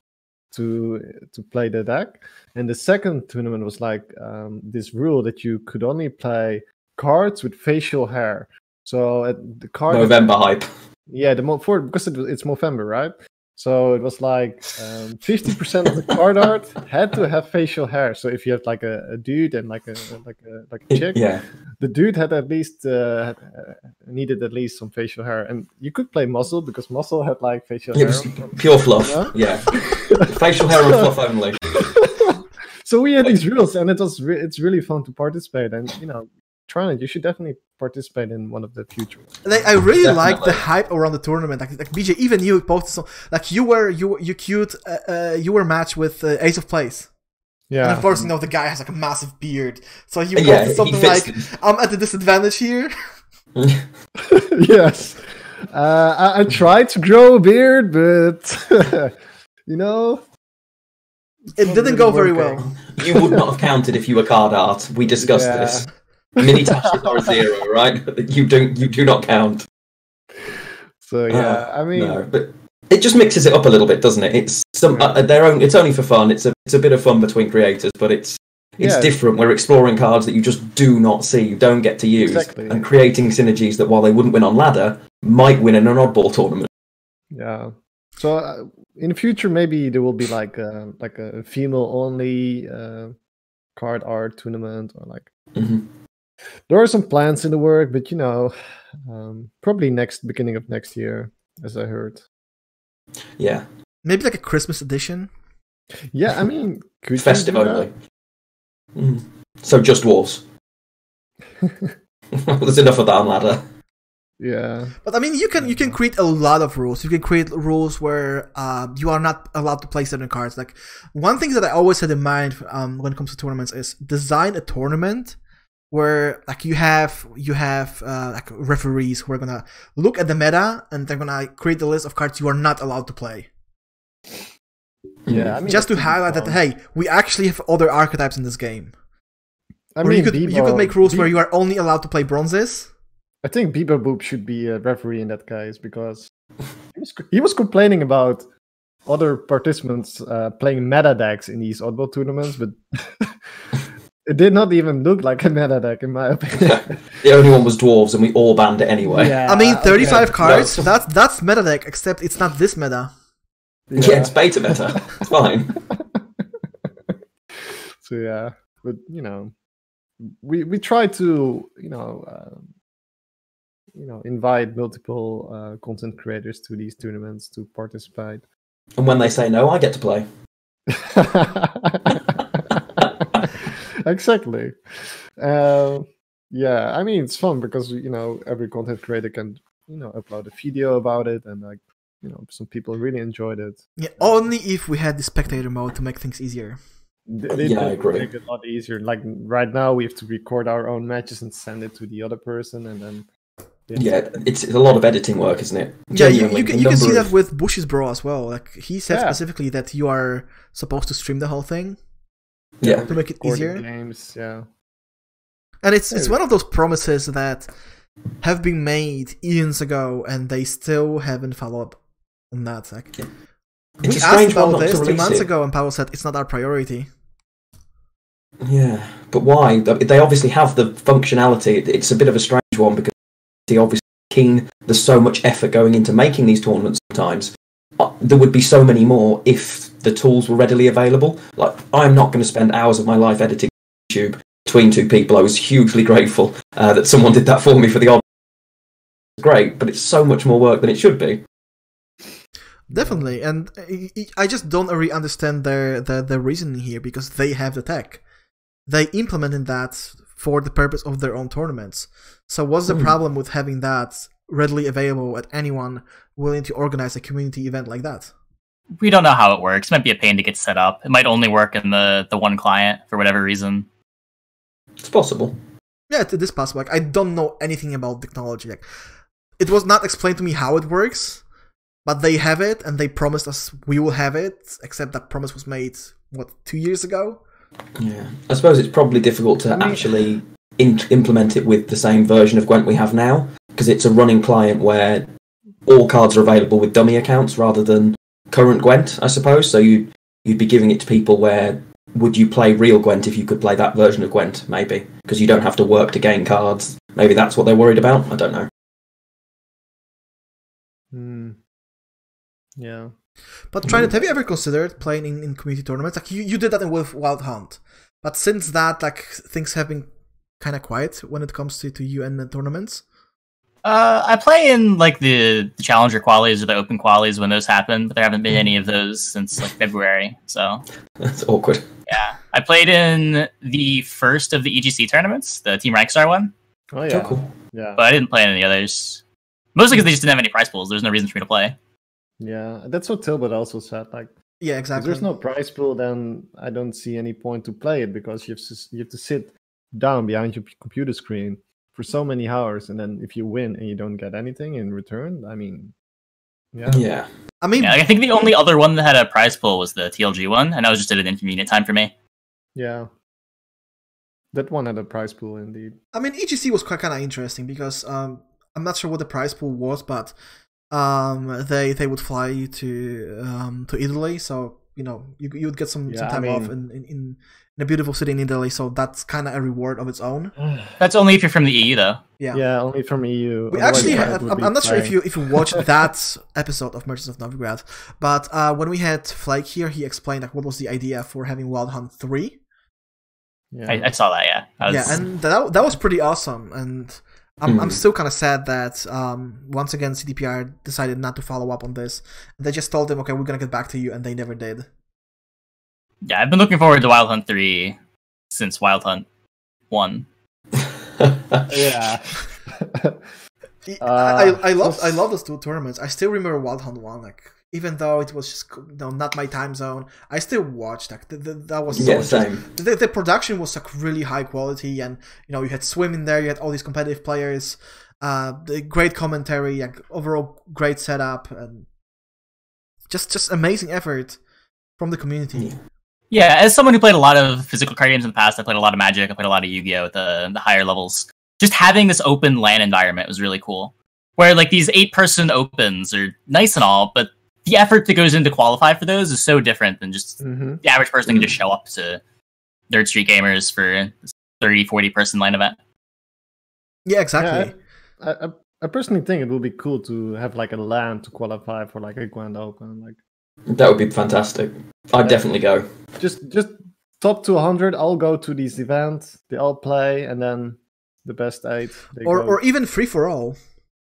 to to play the deck. And the second tournament was like um, this rule that you could only play cards with facial hair. So at the card, November hype. Yeah, the for because it, was- it's Movember, right? So it was like um, fifty percent of the card art had to have facial hair. So if you have like a, a dude and like a like a like a chick, Yeah. the dude had at least uh, uh, needed at least some facial hair, and you could play muscle because muscle had like facial It hair. pure fluff. Yeah? Yeah. Facial hair and fluff only. so we had these rules, and it was re- it's really fun to participate. And you know, try it. You should definitely participate in one of the future. Like I really like the hype around the tournament. Like, like BJ, even you posted some. Like you were you you cute. Uh, uh, you were matched with uh, Ace of Place. Yeah. And Yeah, of course, you know the guy has like a massive beard. So you posted Yeah, something fits like, "I'm at a disadvantage here." yes. Uh, I, I tried to grow a beard, but you know, It didn't really go very well. You would not have counted if you were card art. We discussed Yeah. this. Mini tashes are zero, right? You don't. You do not count. So yeah, I mean, No, but it just mixes it up a little bit, doesn't it? It's some Yeah. uh, their own. It's only for fun. It's a it's a bit of fun between creators, but it's it's Yeah. different. We're exploring cards that you just do not see, you don't get to use, Exactly. and creating synergies that while they wouldn't win on ladder, might win in an oddball tournament. yeah. So uh, in the future, maybe there will be like a, like a female only uh, card art tournament, or like hmm there are some plans in the work, but you know, um, probably next beginning of next year, as I heard. Yeah, Maybe like a Christmas edition. Yeah, I mean, could you festive do that? only. Mhm. So just dwarves. There's enough of that on ladder. Yeah, But I mean, you can you can create a lot of rules. You can create rules where uh, you are not allowed to play certain cards. Like one thing that I always had in mind um, when it comes to tournaments is design a tournament where like you have you have uh, like referees who are gonna look at the meta and they're gonna create the list of cards you are not allowed to play. yeah. I mean, Just to be highlight that hey, we actually have other archetypes in this game. I mean, you could you could make rules where you are only allowed to play bronzes. I think Bieber Boop should be a referee in that case because he was, he was complaining about other participants uh, playing meta decks in these oddball tournaments, but it did not even look like a meta deck in my opinion. The only one was dwarves, and we all banned it anyway. yeah, I mean, okay. 35 cards. No. That's that's meta deck, except it's not this meta. Yeah, it's beta meta. It's fine. so yeah, but you know, we we try to you know. Um, you know, invite multiple uh, content creators to these tournaments to participate. And when they say no, I get to play. exactly. Uh, yeah, I mean it's fun because you know every content creator can you know upload a video about it, and like you know some people really enjoyed it. Yeah, only if we had the spectator mode to make things easier. Th- They, Yeah, I did agree. Make it a lot easier. Like right now, we have to record our own matches and send it to the other person, and then Yeah, it's, it's a lot of editing work, isn't it? Yeah, you, Genuinely, you can you can see number that with Bush's bro as well. Like he said Yeah. specifically that you are supposed to stream the whole thing Yeah, to make it easier. games. Yeah, And it's it's one of those promises that have been made eons ago and they still haven't followed up on that. Like It's we a asked strange one about this two months it. ago and Pavel said it's not our priority. Yeah, but why? They obviously have the functionality. It's a bit of a strange one because they obviously king. There's so much effort going into making these tournaments. Sometimes Uh, there would be so many more if the tools were readily available. Like I'm not going to spend hours of my life editing YouTube between two people. I was hugely grateful uh, that someone did that for me for the odd. Great, but it's so much more work than it should be. Definitely, and I- just don't really understand their the the reasoning here because they have the tech, they implemented that for the purpose of their own tournaments. So what's the Hmm. problem with having that readily available at anyone willing to organize a community event like that? We don't know how it works. It might be a pain to get set up. It might only work in the the one client for whatever reason. It's possible. Yeah, it is possible. Like I don't know anything about technology. Like it was not explained to me how it works, but they have it and they promised us we will have it. Except that promise was made what two years ago. Yeah, I suppose it's probably difficult to I mean- actually in- implement it with the same version of Gwent we have now because it's a running client where all cards are available with dummy accounts rather than current Gwent, I suppose. So you you'd be giving it to people where would you play real Gwent if you could play that version of Gwent, maybe because you don't have to work to gain cards. Maybe that's what they're worried about. I don't know. Hmm. yeah. But Trinet, have you ever considered playing in, in community tournaments? Like you, you did that in with Wild Hunt, but since that, like things have been kind of quiet when it comes to to you and the tournaments. Uh, I play in like the, the challenger qualies or the open qualies when those happen, but there haven't been any of those since like February. So That's awkward. yeah, I played in the first of the EGC tournaments, the Team Rankstar one, Oh Oh, yeah, cool. yeah, but I didn't play in any others. Mostly because they just didn't have any prize pools. There's no reason for me to play. yeah. That's what Tailbot also said. Like, Yeah, exactly. if exactly. there's no prize pool, then I don't see any point to play it because you have to, you have to sit down behind your computer screen for so many hours, and then if you win and you don't get anything in return, I mean, yeah, Yeah. I mean, Yeah, I think the only other one that had a prize pool was the TLG one, and that was just at an inconvenient time for me. yeah. That one had a prize pool indeed. I mean, EGC was quite kind of interesting because um, I'm not sure what the prize pool was, but um, they they would fly you to um, to Italy, so you know you you would get some, some Yeah, I time off mean- in, in in in a beautiful city in Italy, so that's kind of a reward of its own. That's only if you're from the EU, though. Yeah. Yeah, only from EU. We actually, have, I'm, I'm not sure if you if you watched that episode of Merchants of Novigrad, but uh, when we had Flake here, he explained like what was the idea for having Wild Hunt three. Yeah. I, I saw that. Yeah, I was, Yeah, and that that was pretty awesome. And I'm I'm Hmm. still kind of sad that um, once again CDPR decided not to follow up on this. They just told them, okay, we're gonna get back to you, and they never did. Yeah, I've been looking forward to Wild Hunt three since Wild Hunt one. yeah. I, Uh, I, I love I love those two tournaments. I still remember Wild Hunt one, like even though it was just you know, not my time zone, I still watched. Like the, the, that was so yeah, just- same. the, the production was like really high quality and you know you had swim in there you had all these competitive players uh the great commentary like overall great setup and just just amazing effort from the community Yeah. Yeah, as someone who played a lot of physical card games in the past, I played a lot of Magic, I played a lot of Yu-Gi-Oh at the, the higher levels. Just having this open LAN environment was really cool. Where like these eight-person opens are nice and all, but the effort that goes into qualify for those is so different than just Mhm. the average person can just show up to Nerd Street Gamers for this 30, 40 person LAN event. yeah exactly I, I, I personally think it would be cool to have like a LAN to qualify for like a Grand Open. Like That would be fantastic. I'd definitely go. just just top to 100. I'll go to these events. They all play, and then the best eight. Or go. or even free for all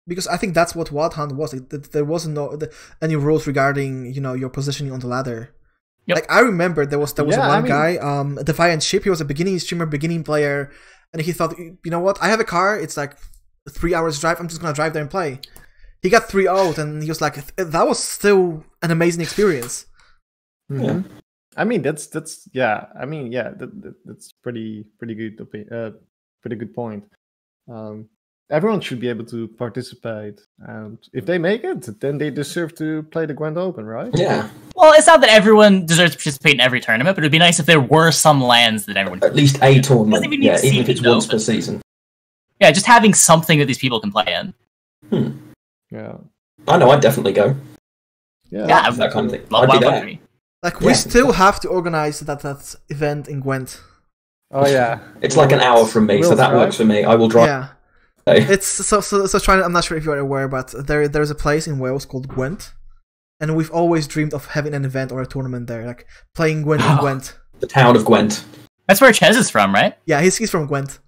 because I think that's what Wild Hunt was. It, there wasn't no the, any rules regarding you know your positioning on the ladder. Yep. Like I remember there was there was Yeah, I one mean- guy, um, Defiant Ship. He was a beginning streamer, beginning player, and he thought, you know what? I have a car. It's like three hours drive. I'm just gonna drive there and play. He got three out, and he was like, that was still an amazing experience. Mhm. I mean, that's that's yeah. I mean, yeah, that, that, that's pretty pretty good. Uh, pretty good point. Um, everyone should be able to participate, and if they make it, then they deserve to play the Grand Open, right? Yeah, Well, it's not that everyone deserves to participate in every tournament, but it'd be nice if there were some LANs that everyone at least a tournament. even Yeah, to even if it's once open. per season. Yeah, just having something that these people can play in. Yeah, I know. I'd definitely go. yeah. Yeah, That kind of thing. I'd be there. Like we Yeah. still have to organize that that event in Gwent. Oh yeah. It's like an hour from me, so Will's that right. works for me. I will drive. Yeah. Hey. It's so so so trying. I'm not sure if you're aware, but there there's a place in Wales called Gwent, and we've always dreamed of having an event or a tournament there, like playing Gwent in Gwent. The town of Gwent. That's where Ches is from, right? Yeah, he's he's from Gwent.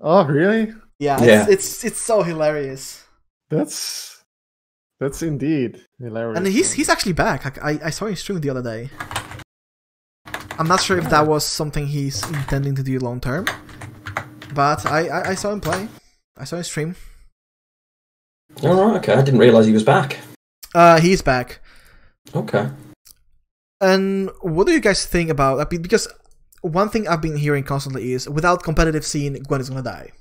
Oh really? Yeah, Yeah. It's, it's it's so hilarious, That's that's indeed hilarious. and he's he's actually back. I I saw him stream the other day. I'm not sure if that was something he's intending to do long term, but I, I I saw him play. I saw him stream. All right. Okay. I didn't realize he was back. Uh, he's back. Okay. And what do you guys think about that? Because one thing I've been hearing constantly is without competitive scene, Gwent is gonna die.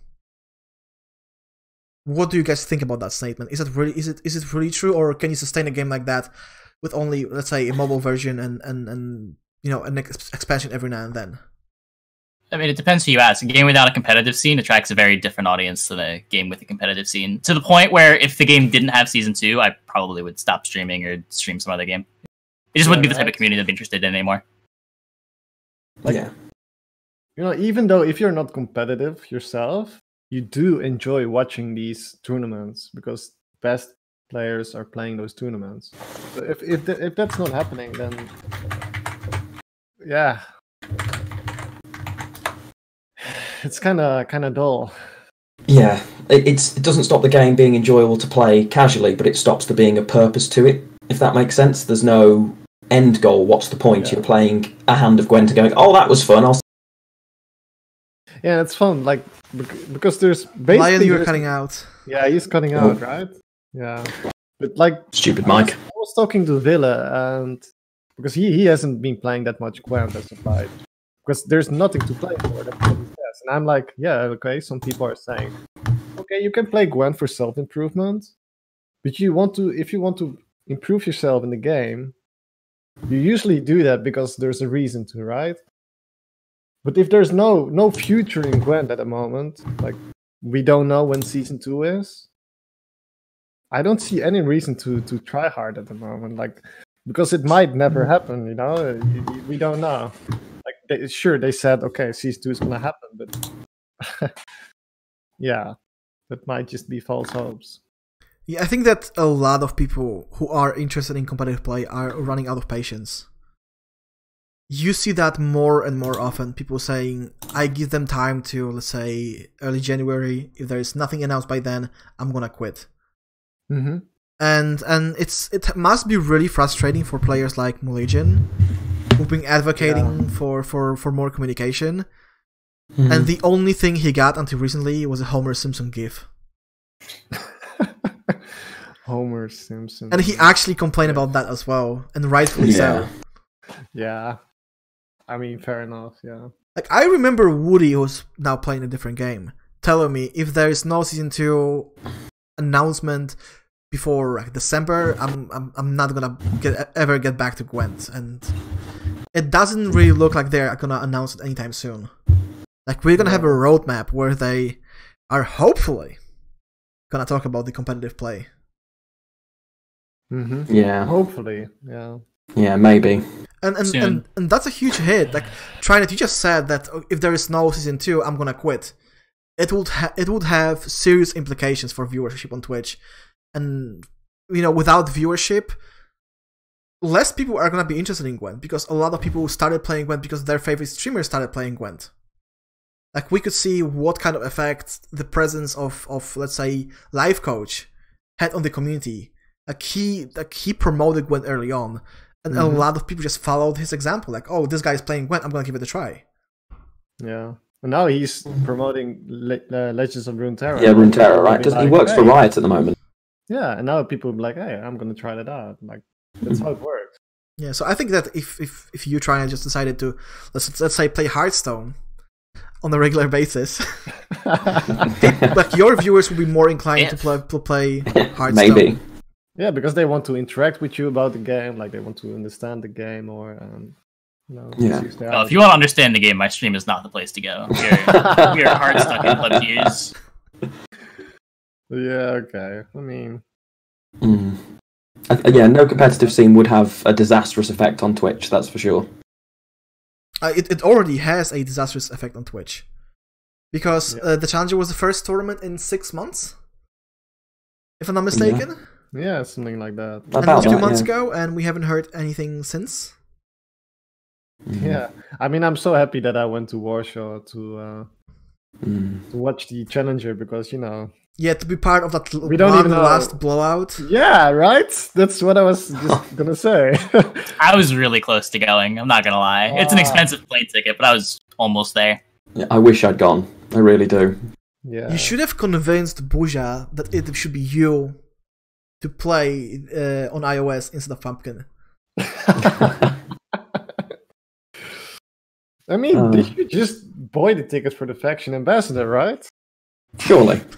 What do you guys think about that statement? Is it really is it is it really true, or can you sustain a game like that with only let's say a mobile version and and and you know an ex- expansion every now and then? I mean, it depends who you ask. A game without a competitive scene attracts a very different audience than a game with a competitive scene. To the point where if the game didn't have season two, I probably would stop streaming or stream some other game. It just wouldn't be the type of community I'd be interested in anymore. Like- yeah. you know, even though if you're not competitive yourself, you do enjoy watching these tournaments because best players are playing those tournaments. So if if th- if that's not happening, then yeah, it's kind of kind of dull. Yeah. It, it's it doesn't stop the game being enjoyable to play casually, but it stops there being a purpose to it. If that makes sense. There's no end goal. What's the point? Yeah. You're playing a hand of Gwent and going, "Oh, that was fun." I'll Yeah, it's fun. Like because there's basically Lion, you're cutting out. Yeah, he's cutting Oh. out, right? Yeah, but like stupid I was- Mike. I was talking to Villa and because he, he hasn't been playing that much Gwent as of late. Because there's nothing to play for. That's what he says. And I'm like, yeah, okay. Some people are saying, okay, you can play Gwent for self improvement, but you want to if you want to improve yourself in the game, you usually do that because there's a reason to, right? But if there's no no future in Gwent at the moment, like we don't know when season two is, I don't see any reason to to try hard at the moment. Like because it might never happen. You know, we don't know. Like they, sure they said okay, season two is gonna happen, but yeah, that might just be false hopes. Yeah, I think that a lot of people who are interested in competitive play are running out of patience. You see that more and more often. People saying, I give them time to, let's say, early January. If there is nothing announced by then, I'm gonna quit. Mm-hmm. And and it's it must be really frustrating for players like Mulegian, who've been advocating for, for, for more communication. Mm-hmm. And the only thing he got until recently was a Homer Simpson gif. Homer Simpson. And he actually complained about that as well, and rightfully so. Yeah. Yeah. I mean, fair enough. Yeah. Like I remember Woody, who's now playing a different game, telling me if there is no season two announcement before like, December, I'm, I'm I'm not gonna get ever get back to Gwent, and it doesn't really look like they're gonna announce it anytime soon. Like we're gonna have a roadmap where they are hopefully gonna talk about the competitive play. Mm-hmm. Yeah, Hopefully. Yeah. Yeah, maybe. And and, Soon. and and that's a huge hit. Like Trinet you just said that if there is no season two, I'm gonna quit. It would ha- it would have serious implications for viewership on Twitch, and you know without viewership, less people are gonna be interested in Gwent because a lot of people started playing Gwent because their favorite streamers started playing Gwent. Like we could see what kind of effect the presence of of let's say Lifecoach had on the community. Like he like he promoted Gwent early on, and a Mhm. lot of people just followed his example. Like, oh, this guy is playing Gwent, I'm gonna give it a try. Yeah. And now he's promoting Le- uh, Legends of Runeterra. Yeah, Runeterra, People right? be Does, he like, works for Riot at the moment. Yeah, and now people be like, "Hey, I'm gonna try that out." Like that's how it works. Yeah, so I think that if if if you try and just decided to let's let's say play Hearthstone on a regular basis, like your viewers will be more inclined to play to play Hearthstone. maybe. Yeah, because they want to interact with you about the game, like they want to understand the game, or um, you know, Yeah. Well, if you want to understand the game, my stream is not the place to go. You're, you're hard stuck in club years. Yeah, okay. I mean, Mm. I- yeah, no competitive scene would have a disastrous effect on Twitch. That's for sure. Uh, it it already has a disastrous effect on Twitch because Yeah. uh, the Challenger was the first tournament in six months, if I'm not mistaken. yeah, something like that. And it About was two months yeah. ago, and we haven't heard anything since. Mm. Yeah, I mean, I'm so happy that I went to Warsaw to uh, Mm. to watch the Challenger because you know. Yeah, to be part of that We don't one even know- last blowout. Yeah, right. That's what I was just gonna say. I was really close to going. I'm not gonna lie. It's an Ah. expensive plane ticket, but I was almost there. Yeah, I wish I'd gone. I really do. yeah. You should have convinced Burza that it should be you to play uh, on iOS instead of Pumpkin. I mean, Uh. they should just buy the ticket for the faction ambassador, right? Surely.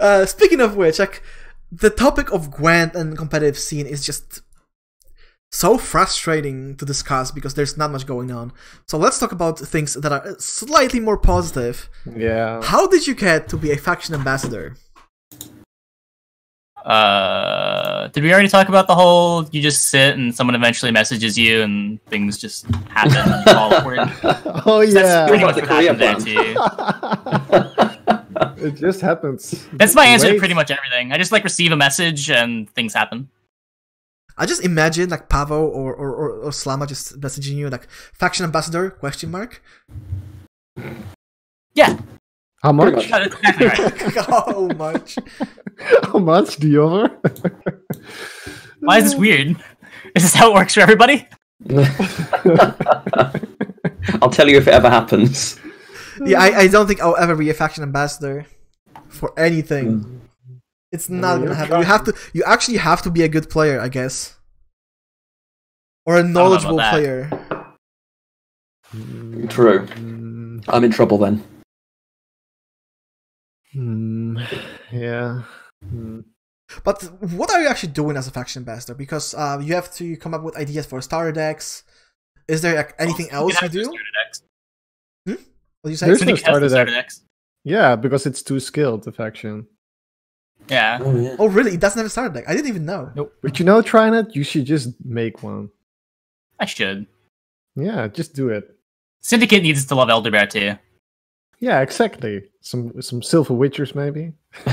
Uh, speaking of which, like the topic of Gwent and competitive scene is just so frustrating to discuss because there's not much going on. So let's talk about things that are slightly more positive. Yeah. How did you get to be a faction ambassador? Uh, did we already talk about the whole you just sit and someone eventually messages you and things just happen and fall upward? oh That's yeah. pretty much what happened there career too. it just happens. That's my answer to pretty much everything. I just like receive a message and things happen. I just imagine like Pavo or, or, or, or Slama just messaging you like faction ambassador question mark. Yeah, How much? much. that's exactly right. How much? How much do you offer? Why is this weird? Is this how it works for everybody? I'll tell you if it ever happens. Yeah, I, I don't think I'll ever be a faction ambassador for anything. It's not mean, gonna you're happen. You have to. You actually have to be a good player, I guess, or a knowledgeable player. True. Mm, I'm in trouble then. Mm, yeah. Mm. But what are you actually doing as a faction ambassador? Because uh, you have to come up with ideas for starter decks. Is there like, anything else you have do? to What do you say? There's- Syndicate has starter starter deck. decks. Yeah, because it's too skilled, the faction. Yeah. Oh yeah. Oh, really? It doesn't have a starter deck. I didn't even know. But you know, Trinet, you should just make one. I should. Yeah, just do it. Syndicate needs to love Elder Bear too. Yeah, exactly. Some some silver witchers maybe.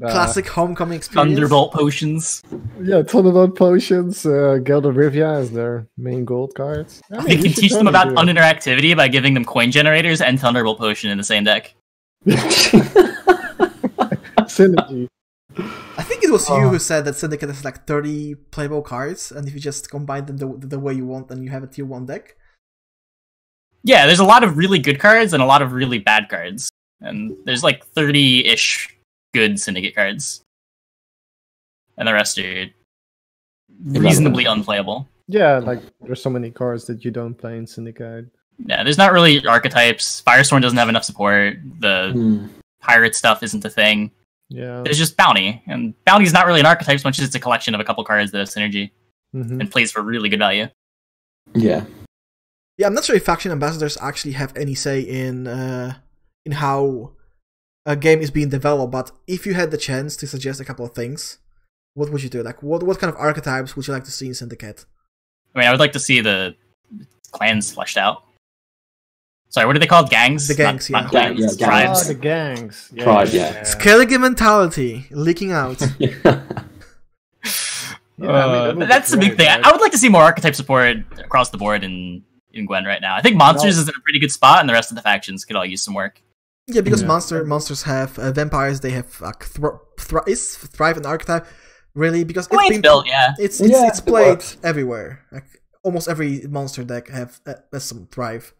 Classic homecoming experience. Thunderbolt potions. Yeah, Thunderbolt potions. Uh, Geralt of Rivia as their main gold cards. I I mean, think you you can teach them about totally do uninteractivity by giving them coin generators and Thunderbolt potion in the same deck. synergy. I think it was you Oh. who said that Syndicate has like 30 playable cards, and if you just combine them the, the way you want, then you have a tier 1 deck. Yeah, there's a lot of really good cards and a lot of really bad cards. And there's like 30 ish good syndicate cards. And the rest are reasonably unplayable. Yeah, like there's so many cards that you don't play in Syndicate. Yeah, there's not really archetypes. Firestorm doesn't have enough support. The Hmm. pirate stuff isn't a thing. Yeah. There's just bounty. And bounty is not really an archetype as much as it's a collection of a couple cards that have synergy Mhm. and plays for really good value. Yeah. Yeah, I'm not sure if faction ambassadors actually have any say in uh, in how a game is being developed, but if you had the chance to suggest a couple of things, what would you do? Like, what what kind of archetypes would you like to see in Syndicate? I mean, I would like to see the clans fleshed out. Sorry, what are they called? Gangs? The gangs, Not, yeah. not clans, Yeah, yeah, Ah, tribes. the gangs. Yeah, Tribe, yeah. yeah. Skellige mentality leaking out. Yeah, I mean, that Uh, that's a big thing. right? I would like to see more archetype support across the board in in Gwent right now. I think monsters is in a pretty good spot, and the rest of the factions could all use some work. yeah, because Yeah. monster monsters have uh, vampires. They have like thr- thr- is thrive an archetype really because it's it's been built, yeah. it's it's, Yeah, it's played works. everywhere. Like almost every monster deck have uh, has some thrive.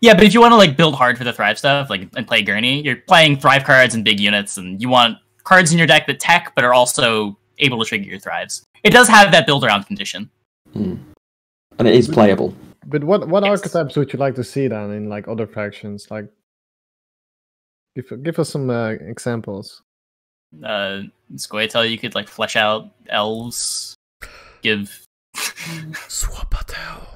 Yeah, but if you want to like build hard for the Thrive stuff, like and play Gurney, you're playing Thrive cards and big units, and you want cards in your deck that tech, but are also able to trigger your Thrives. It does have that build around condition. Hmm. And it is playable. But what what Yes. archetypes would you like to see then in like other factions? Like, give give us some uh, examples. Uh, Scoia'tael, you could like flesh out elves, give. Swapatel.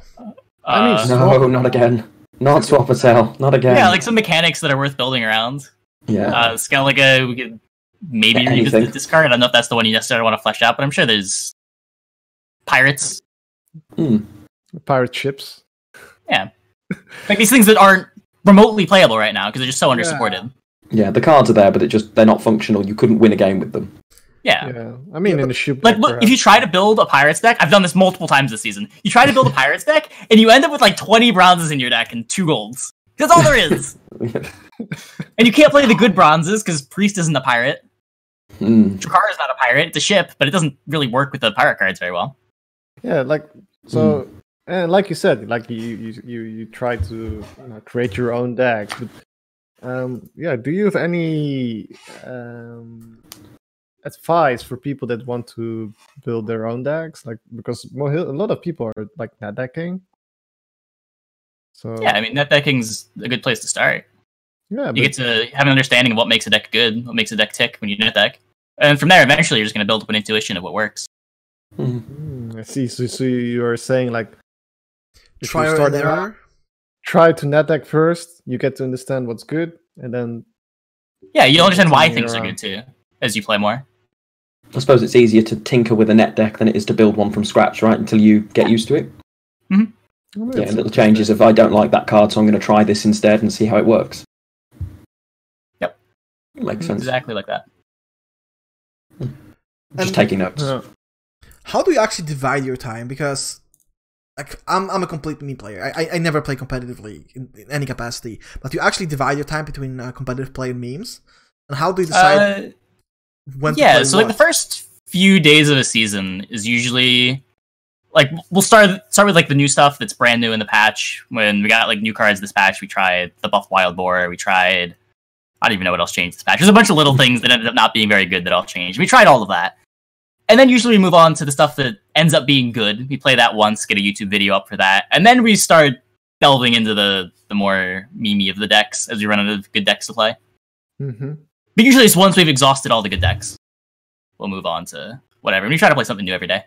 I mean, uh, Swap- No, not again. Not Swappatel. Not again. yeah, like some mechanics that are worth building around. yeah. Uh, Skellige, we could maybe Yeah, revisit anything. this card. I don't know if that's the one you necessarily want to flesh out, but I'm sure there's pirates. Hmm. Pirate ships. Yeah, like these things that aren't remotely playable right now because they're just so under supported. Yeah, the cards are there, but it just they're not functional. You couldn't win a game with them. Yeah. Yeah, I mean Yeah, in but- the ship. Like, look, if you try to build a pirates deck, I've done this multiple times this season. You try to build a pirates deck, and you end up with like 20 bronzes in your deck and two golds. That's all there is. and you can't play the good bronzes because Priest isn't a pirate. Hmm. Drakkar is not a pirate. It's a ship, but it doesn't really work with the pirate cards very well. Yeah, like so, hmm. And like you said, like you you you, you try to you know, create your own deck, but um, yeah, do you have any um advice for people that want to build their own decks? Like because a lot of people are like net decking. So Yeah, I mean, net decking's a good place to start. yeah, You but, get to have an understanding of what makes a deck good, what makes a deck tick when you net deck. And from there, eventually, you're just going to build up an intuition of what works. Hmm. Hmm, I see. So, so you are saying like if you Trial start and out- error. try to net deck first, you get to understand what's good, and then Yeah, you'll understand why Continue things are good too as you play more. I suppose it's easier to tinker with a net deck than it is to build one from scratch, right? Until you get used to it. Mm-hmm. Oh, Yeah, little changes of I don't like that card, so I'm going to try this instead and see how it works. Yep. Makes sense. Exactly like that. Just And- taking notes. Yeah. How do you actually divide your time? Because like I'm I'm a complete me player. I I, never play competitively in, in any capacity. But you actually divide your time between uh, competitive play and memes. And how do you decide Uh, when to yeah, so like what? the first few days of a season is usually like we'll start start with like the new stuff that's brand new in the patch. When we got like new cards this patch, we tried the buff wild boar. We tried I don't even know what else changed this patch. There's a bunch of little things that ended up not being very good that all changed. We tried all of that. And then usually we move on to the stuff that ends up being good. We play that once, get a YouTube video up for that, and then we start delving into the the more memey of the decks as we run out of good decks to play. hmm But usually it's once we've exhausted all the good decks, we'll move on to whatever. And we try to play something new every day.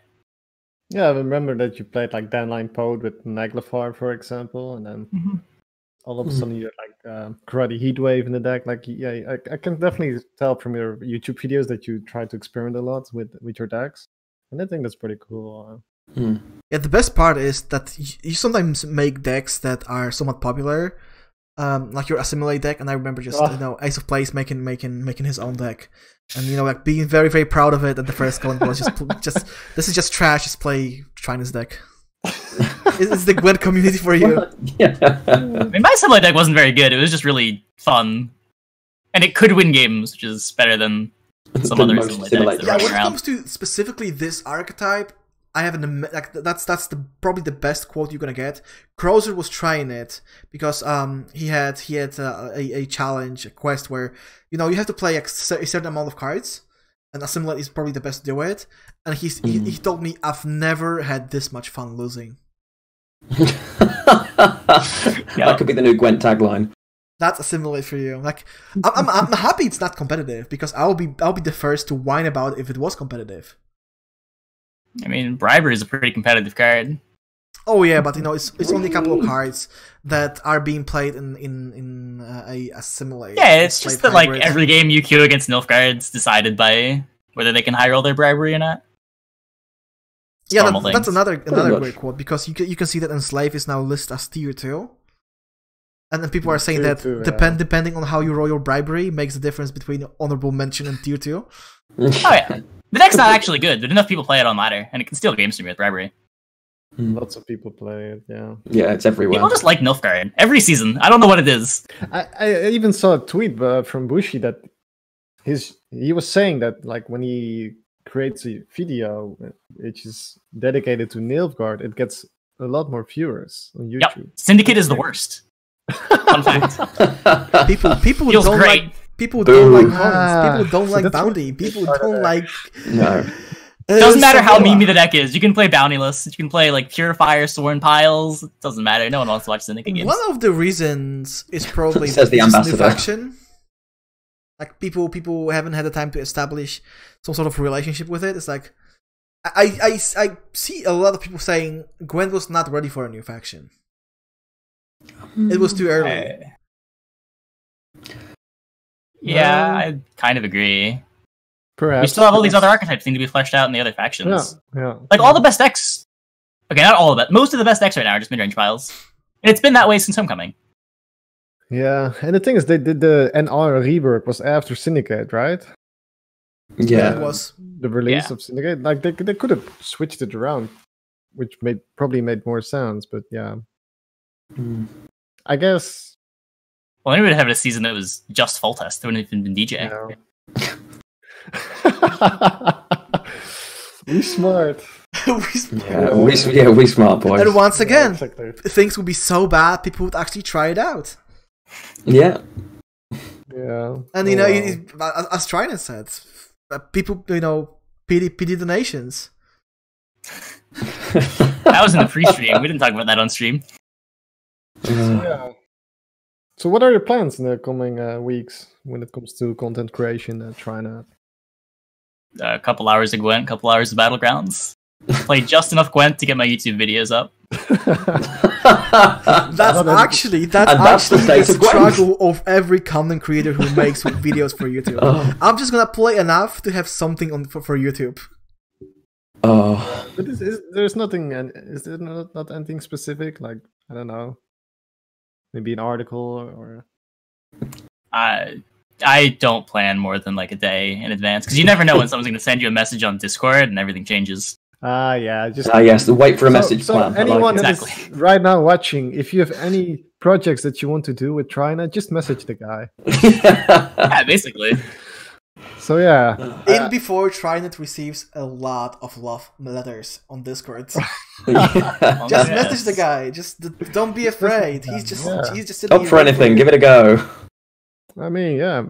Yeah, I remember that you played like Danline Pod with Naglfar, for example, and then all of a Mhm. sudden you're like um, Karate Heatwave in the deck. Like, yeah, I, I can definitely tell from your YouTube videos that you try to experiment a lot with with your decks, and I think that's pretty cool. Hmm. Yeah, the best part is that you sometimes make decks that are somewhat popular, um, like your assimilate deck. And I remember just Ah. you know Ace of Place making making making his own deck, and you know like being very very proud of it. And the first comment was just just this is just trash. Just play China's deck. It's it's the Gwent community for you. yeah. I mean, my similar deck wasn't very good. It was just really fun, and it could win games, which is better than some other most similar decks Yeah, when running it around. comes to specifically this archetype, I have an am- like that's that's the probably the best quote you're gonna get. Crozer was trying it because um he had he had uh, a a challenge a quest where you know you have to play a, a certain amount of cards, and assimilate is probably the best to do it. And he's he, Mhm. he told me I've never had this much fun losing. That could be the new Gwent tagline. That's assimilate for you. Like I'm, I'm I'm happy it's not competitive because I'll be I'll be the first to whine about it if it was competitive. I mean, bribery is a pretty competitive card. Oh yeah, but you know it's it's only a couple of cards that are being played in in in uh, a assimilate. Yeah, it's just that played like every game you queue against Nilfgaard's decided by whether they can high roll their bribery or not. It's yeah, that, that's another another much. great quote because you can, you can see that Enslave is now listed as tier two, and then people are saying Tier that two, depend depending on how you roll your bribery makes the difference between honorable mention and tier two. Oh yeah, the deck's not actually good, but enough people play it on ladder, and it can steal games from you with bribery. Lots of people play it. Yeah, Yeah, it's everywhere. People just like Nilfgaard every season. I don't know what it is. I, I even saw a tweet uh, from Bushi that his he was saying that like when he creates a video uh, which is dedicated to Nilfgaard, it gets a lot more viewers on Yep, YouTube. Syndicate is the worst. Fun fact. People people Feels don't great. like people Boo. don't like Ah, Hans. People don't like that's what- bounty. People don't like. no. Doesn't Uh, matter how so- memey the deck is. You can play Bountyless. You can play like Purifier, Sworn Piles. It doesn't matter. No one wants to watch Syndicate games. One of the reasons is probably Says the just ambassador. faction. Like people, people haven't had the time to establish some sort of relationship with it. It's like I, I, I see a lot of people saying Gwent was not ready for a new faction. It was too early. Uh, yeah, I kind of agree. Perhaps We still have all these other archetypes need to be fleshed out in the other factions. yeah. Like all the best decks. Okay, not all of it. Most of the best decks right now are just mid-range piles, and it's been that way since Homecoming. Yeah, and the thing is, they did the NR rework was after Syndicate, right? Yeah, it was. The release Yeah. of Syndicate, like they they could have switched it around, which made probably made more sense. But yeah, Hmm. I guess Well, maybe we'd have a season that was just full test. There wouldn't have even been DJ. you know. we smart. We- Yeah, we, yeah, we smart boys. and once again, Yeah, exactly. things would be so bad, people would actually try it out. Yeah. Yeah. And you Oh, know, wow. you- as- as Trinet said, uh, people, you know, pity pity the nations. That was in the pre-stream. We didn't talk about that on stream. Uh, yeah. So, what are your plans in the coming uh, weeks when it comes to content creation and trying to? A couple hours of Gwent, a couple hours of Battlegrounds. Played just enough Gwent to get my YouTube videos up. That's that- actually that's And that's the actually the, state of Gwent. struggle of every content creator who makes videos for YouTube. oh. I'm just gonna play enough to have something on for, for YouTube. oh. But is, is, there's nothing, and is there not, not anything specific? Like I don't know, maybe an article or. or... I I don't plan more than like a day in advance because you never know when someone's going to send you a message on Discord and everything changes. Ah, yeah, just. Ah, yes. The wait for a So- message so plan. I like anyone that is Exactly. right now watching, if you have any projects that you want to do with Trinet, just message the guy. Yeah, basically. So yeah, In before Trinet receives a lot of love letters on Discord. Yeah. Just Yes. message the guy. Just don't be afraid. He's just Yeah. he's just sitting Up for anything, give it a go. I mean, yeah,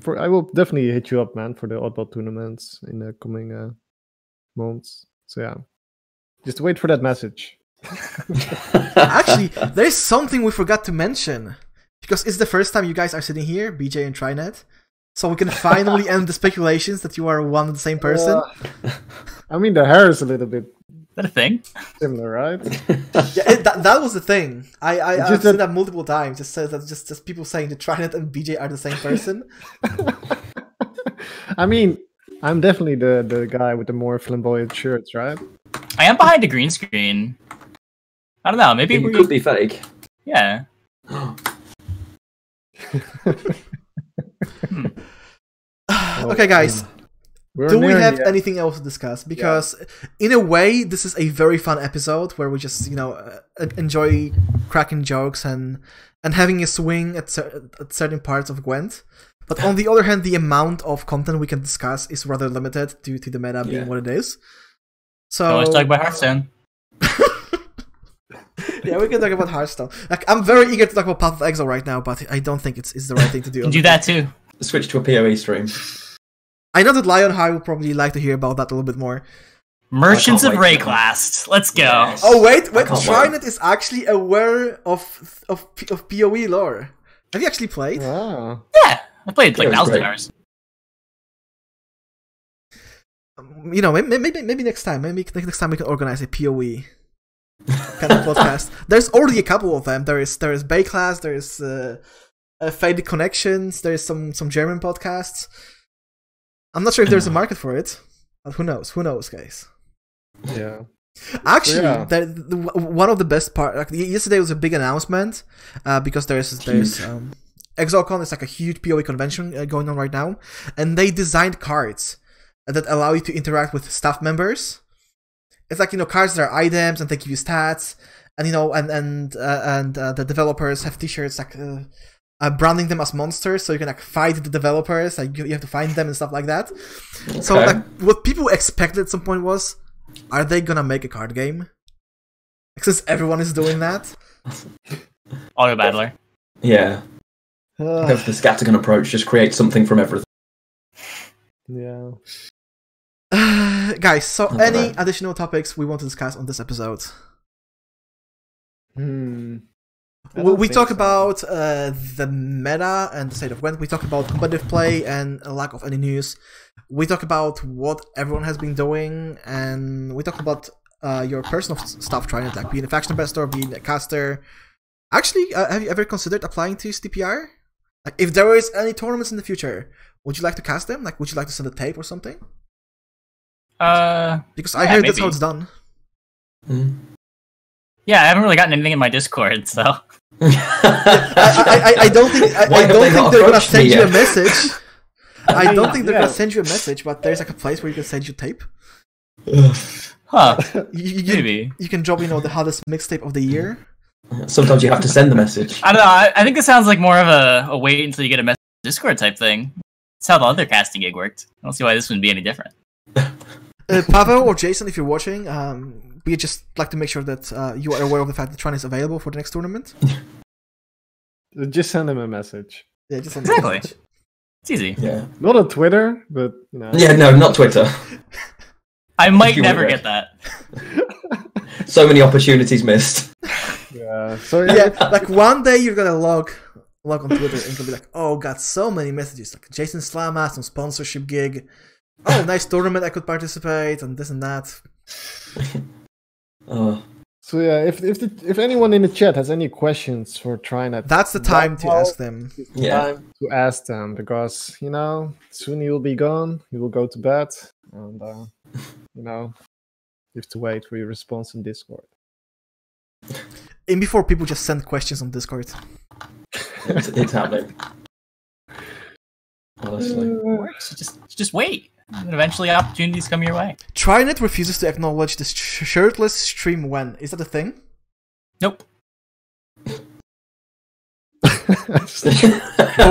for I will definitely hit you up, man, for the oddball tournaments in the coming uh, months. So yeah, just wait for that message. Actually, there's something we forgot to mention because it's the first time you guys are sitting here, BJ and Trinet. So we can finally end the speculations that you are one and the same person. Uh, I mean, the hair is a little bit that a thing? similar, right? Yeah, it, that, that was the thing. I, I It's I've just seen that- that multiple times. Just says that just just people saying that Trinet and BJ are the same person. I mean, I'm definitely the the guy with the more flamboyant shirts, right? I am behind a green screen. I don't know. Maybe It we could be fake. Yeah. Hmm. okay, guys. Hmm. We're Do we have anything else to discuss? Because in a way, this is a very fun episode where we just you know uh, enjoy cracking jokes and and having a swing at, cer- at certain parts of Gwent. But on the other hand, the amount of content we can discuss is rather limited due to the meta being what it is. So So let's talk about Hearthstone. yeah, we can talk about Hearthstone. Like, I'm very eager to talk about Path of Exile right now, but I don't think it's, it's the right thing to do. Do that too. Switch to a PoE stream. I know that Lionheart would probably like to hear about that a little bit more. Merchants of can't Wraeclast. Let's go. Yes. Oh wait, wait! can't Trinet is actually aware of of of POE lore. Have you actually played? Wow. Yeah. I played like Yeah, it thousand hours. Um, You know, maybe, maybe maybe next time, maybe next time we can organize a POE kind of podcast. There's already a couple of them. There is there is Baeclast. There is uh, uh, Faded Connections. There is some some German podcasts. I'm not sure if there's a market for it, but who knows? Who knows, guys? Yeah. Actually, Yeah. the, the, one of the best part. Like, yesterday was a big announcement uh, because there's there's um, ExileCon is like a huge PoE convention uh, going on right now, and they designed cards that allow you to interact with staff members. It's like you know cards that are items and they give you stats, and you know and and uh, and uh, the developers have T-shirts like. Uh, branding them as monsters, so you can like fight the developers. Like you, you have to find them and stuff like that. So like what people expected at some point was, are they gonna make a card game? Since everyone is doing that. Auto battler. Yeah. Uh, Go for the scattergun approach. Just create something from everything. yeah. guys, so Okay. any additional topics we want to discuss on this episode? Hmm. I We, we talk so. about uh, the meta and the state of Gwent. We talk about competitive play and a lack of any news. We talk about what everyone has been doing, and we talk about uh, your personal stuff, Trinet, like being a faction ambassador, being a caster. Actually, uh, have you ever considered applying to CDPR? Like, if there is any tournaments in the future, would you like to cast them? Like, would you like to send a tape or something? Uh, Because I Yeah, heard that's how it's done. Mm. Yeah, I haven't really gotten anything in my Discord, so I, I, I, I don't think I, I don't they think they're gonna send you a message. I don't think they're yeah. gonna send you a message, but there's like a place where you can send you tape. huh? You, you, you, Maybe. you can drop, you know, the hottest mixtape of the year. Sometimes you have to send the message. I don't know. I, I think it sounds like more of a, a wait until you get a message Discord type thing. That's how the other casting gig worked. I don't see why this wouldn't be any different. Uh, Pavel or Jason, if you're watching, um, we just like to make sure that uh, you are aware of the fact that Tron is available for the next tournament. Just send him a message. Yeah, just on Exactly. the It's easy. Yeah. Not on Twitter, but you know. Yeah. No, not Twitter. I might you never get that. So many opportunities missed. Yeah. So yeah, like one day you're gonna log log on Twitter and you'll be like, oh, got so many messages. Like Jason Slama, some sponsorship gig. Oh, nice tournament I could participate and this and that. Oh, So yeah, if if the, if anyone in the chat has any questions for Trinet, That's the time to ask them. the Yeah. time to ask them because you know soon he will be gone. He will go to bed, and uh, you know you have to wait for your response in Discord. And before people just send questions on Discord. it's, it's happening. Honestly. Works. Just just wait. And eventually opportunities come your way. Trinet refuses to acknowledge this sh- shirtless stream when. Is that a thing? Nope. Tor-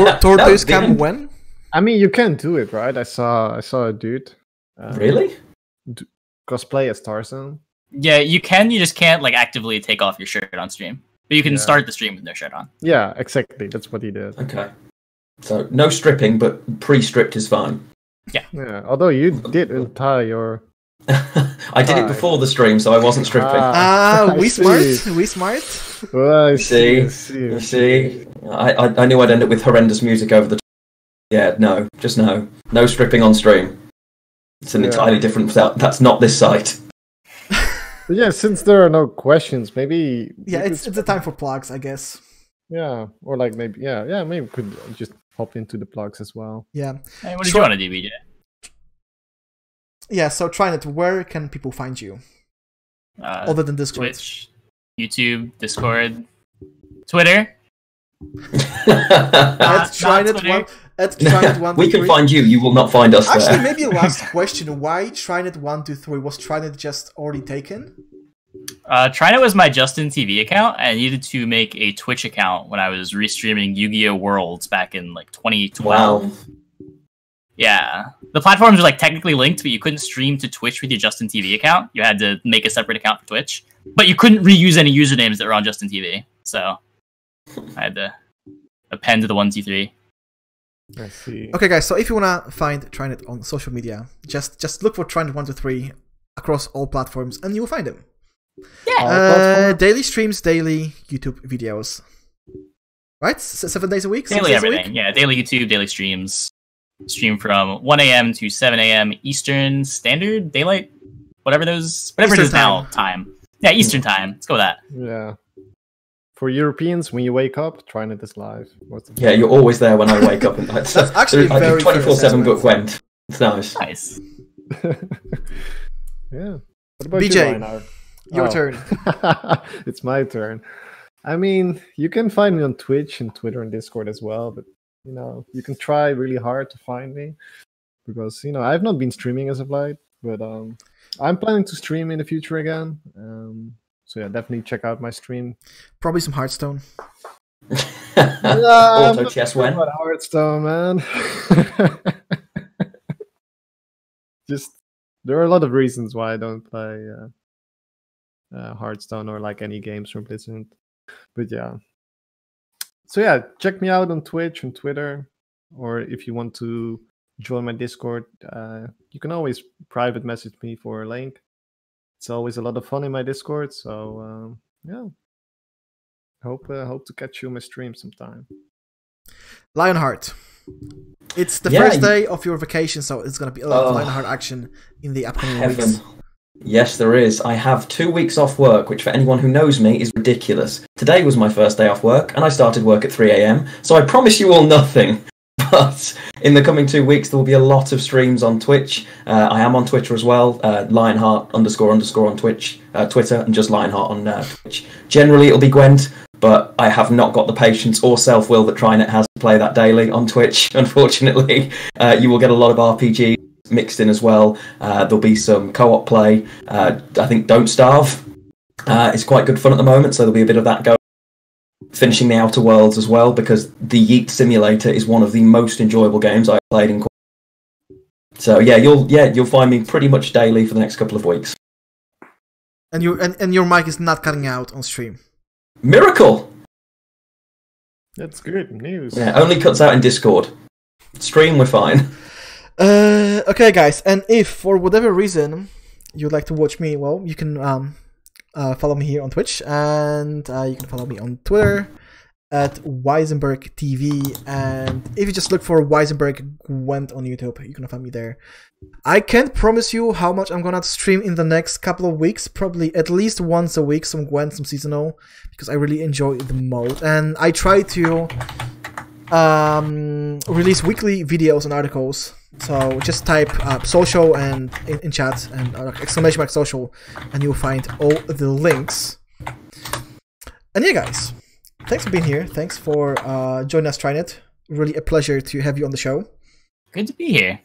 That Tortoise was cam end. when? I mean, you can do it, right? I saw I saw a dude uh, Really? cosplay as Tarzan. Yeah, you can. You just can't like actively take off your shirt on stream, but you can Yeah. start the stream with no shirt on. Yeah, exactly. That's what he did. Okay. So no stripping, but pre-stripped is fine. Yeah. Although you did untie your. I did it before the stream, so I wasn't stripping. Ah. I we see. smart, we smart. Well, I See? see. I see. I see, I, I I knew I'd end up with horrendous music over the. Yeah, no, just no, no stripping on stream. It's an Yeah. entirely different. That, that's not this site. But yeah, since there are no questions, maybe. we Yeah, could it's it's a time for plugs, I guess. Yeah, or like maybe yeah, yeah, maybe we could just hop into the plugs as well. Yeah, Hey, what did Sure. you want to do, BJ? yeah. So Trinet. Where can people find you Uh, other than Discord? Twitch, YouTube, Discord, Twitter. At Not- trying not it Twitter. one. At Trinet one. we can find you. You will not find us Actually, there. maybe last question: Why Trinet one two three was Trinet just already taken? Uh, Trinet was my Justin TV account, and I needed to make a Twitch account when I was restreaming Yu-Gi-Oh! Worlds back in like 2012. Wow. Yeah, the platforms are like technically linked, but you couldn't stream to Twitch with your Justin TV account. You had to make a separate account for Twitch, but you couldn't reuse any usernames that were on Justin TV. So I had to append to the one two three. I see. Okay, guys. So if you wanna find Trinet on social media, just just look for Trinet one two three across all platforms, and you will find him. All Uh, platforms? daily streams, daily YouTube videos. Right, S- seven days a week. six Daily days a week? everything. Yeah, daily YouTube, daily streams. Stream from 1 a.m. to 7 a.m. Eastern Standard Daylight, whatever those, whatever Eastern it is now. Time. Yeah, Eastern time. Let's go with that. Yeah. For Europeans, when you wake up, Trinet this live. What's the Yeah, you're always there when I wake up. And that's, That's actually I very do 24 7 assessment. book went. It's nice. Nice. yeah. What about BJ, you, Reinhard? Your Oh. turn. it's my turn. I mean, you can find me on Twitch and Twitter and Discord as well, but you know, you can try really hard to find me because you know I've not been streaming as of late, but um, I'm planning to stream in the future again. Um, so yeah, definitely check out my stream. Probably some Hearthstone. Auto chess when? About Hearthstone, man. Just there are a lot of reasons why I don't play uh, uh, Hearthstone or like any games from Blizzard. But yeah. So yeah, check me out on Twitch and Twitter, or if you want to join my Discord, uh, you can always private message me for a link. It's always a lot of fun in my Discord, so um, yeah. Hope uh, hope to catch you on my stream sometime. Lionheart. It's the Yeah, first you- day of your vacation, so it's gonna be a lot of Oh. Lionheart action in the upcoming Heaven. weeks. Yes, there is. I have two weeks off work, which for anyone who knows me is ridiculous. Today was my first day off work, and I started work at 3 a.m., so I promise you all nothing. But in the coming two weeks, there will be a lot of streams on Twitch. Uh, I am on Twitter as well, uh, Lionheart underscore underscore on Twitch, uh, Twitter, and just Lionheart on uh, Twitch. Generally, it'll be Gwent, but I have not got the patience or self will that Trinet has to play that daily on Twitch, unfortunately. Uh, you will get a lot of RPG mixed in as well. Uh, there'll be some co-op play. Uh, I think Don't Starve uh, is quite good fun at the moment, so there'll be a bit of that going. Finishing the Outer Worlds as well, because the Yeet Simulator is one of the most enjoyable games I've played in. quite- So yeah, you'll yeah you'll find me pretty much daily for the next couple of weeks. And your and, and your mic is not cutting out on stream. Miracle! That's good news. Yeah, only cuts out in Discord. Stream, we're fine. Uh, okay, guys, and if for whatever reason you'd like to watch me, well, you can um, uh, follow me here on Twitch, and uh, you can follow me on Twitter at Weisenberg TV. And if you just look for Weisenberg Gwent on YouTube, you can find me there. I can't promise you how much I'm gonna stream in the next couple of weeks. Probably at least once a week, some Gwent, some seasonal, because I really enjoy the mode, and I try to um, release weekly videos and articles. So just type uh, social and in, in chat and uh, exclamation mark social, and you'll find all the links. And yeah, guys, thanks for being here. Thanks for uh, joining us, Trinet. Really a pleasure to have you on the show. Good to be here.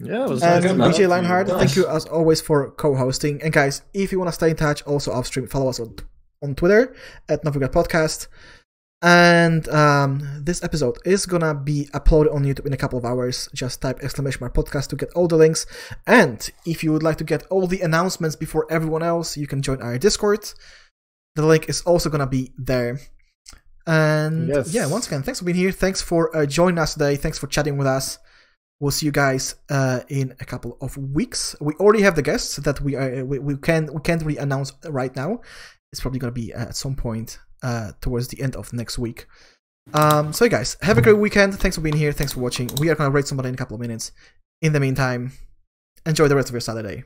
Yeah, it was And nice to man. meet you. BJ Lionheart, Nice. thank you as always for co-hosting. And guys, if you want to stay in touch, also off stream, follow us on, on Twitter at Not Forget Podcast. And um, this episode is gonna be uploaded on YouTube in a couple of hours. Just type exclamation mark podcast to get all the links. And if you would like to get all the announcements before everyone else, you can join our Discord. The link is also gonna be there. And Yes. yeah, once again, thanks for being here. Thanks for uh, joining us today. Thanks for chatting with us. We'll see you guys uh, in a couple of weeks. We already have the guests that we are, we, we can we can't really announce right now. It's probably gonna be uh, at some point uh, towards the end of next week. Um, so, guys, have a great weekend. Thanks for being here. Thanks for watching. We are gonna rate somebody in a couple of minutes. In the meantime, enjoy the rest of your Saturday.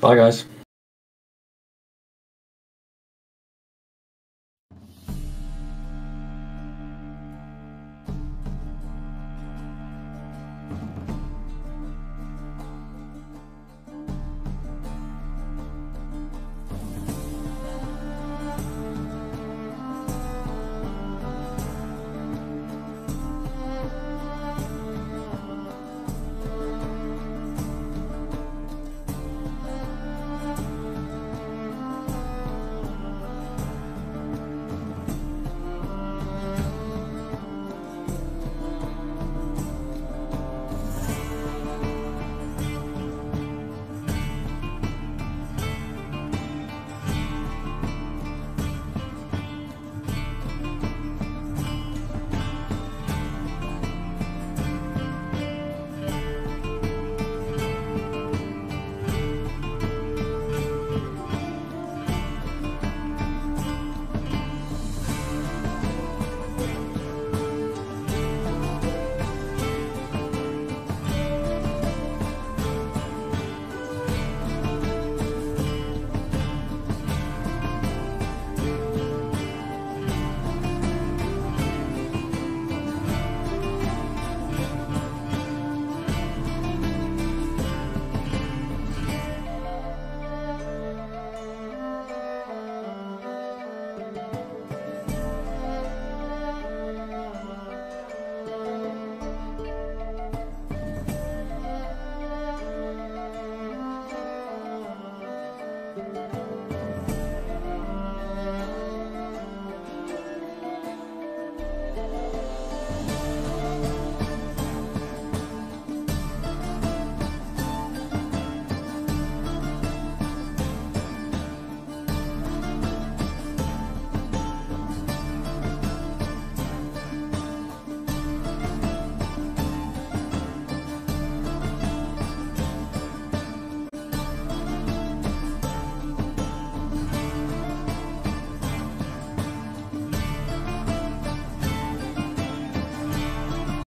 Bye, guys.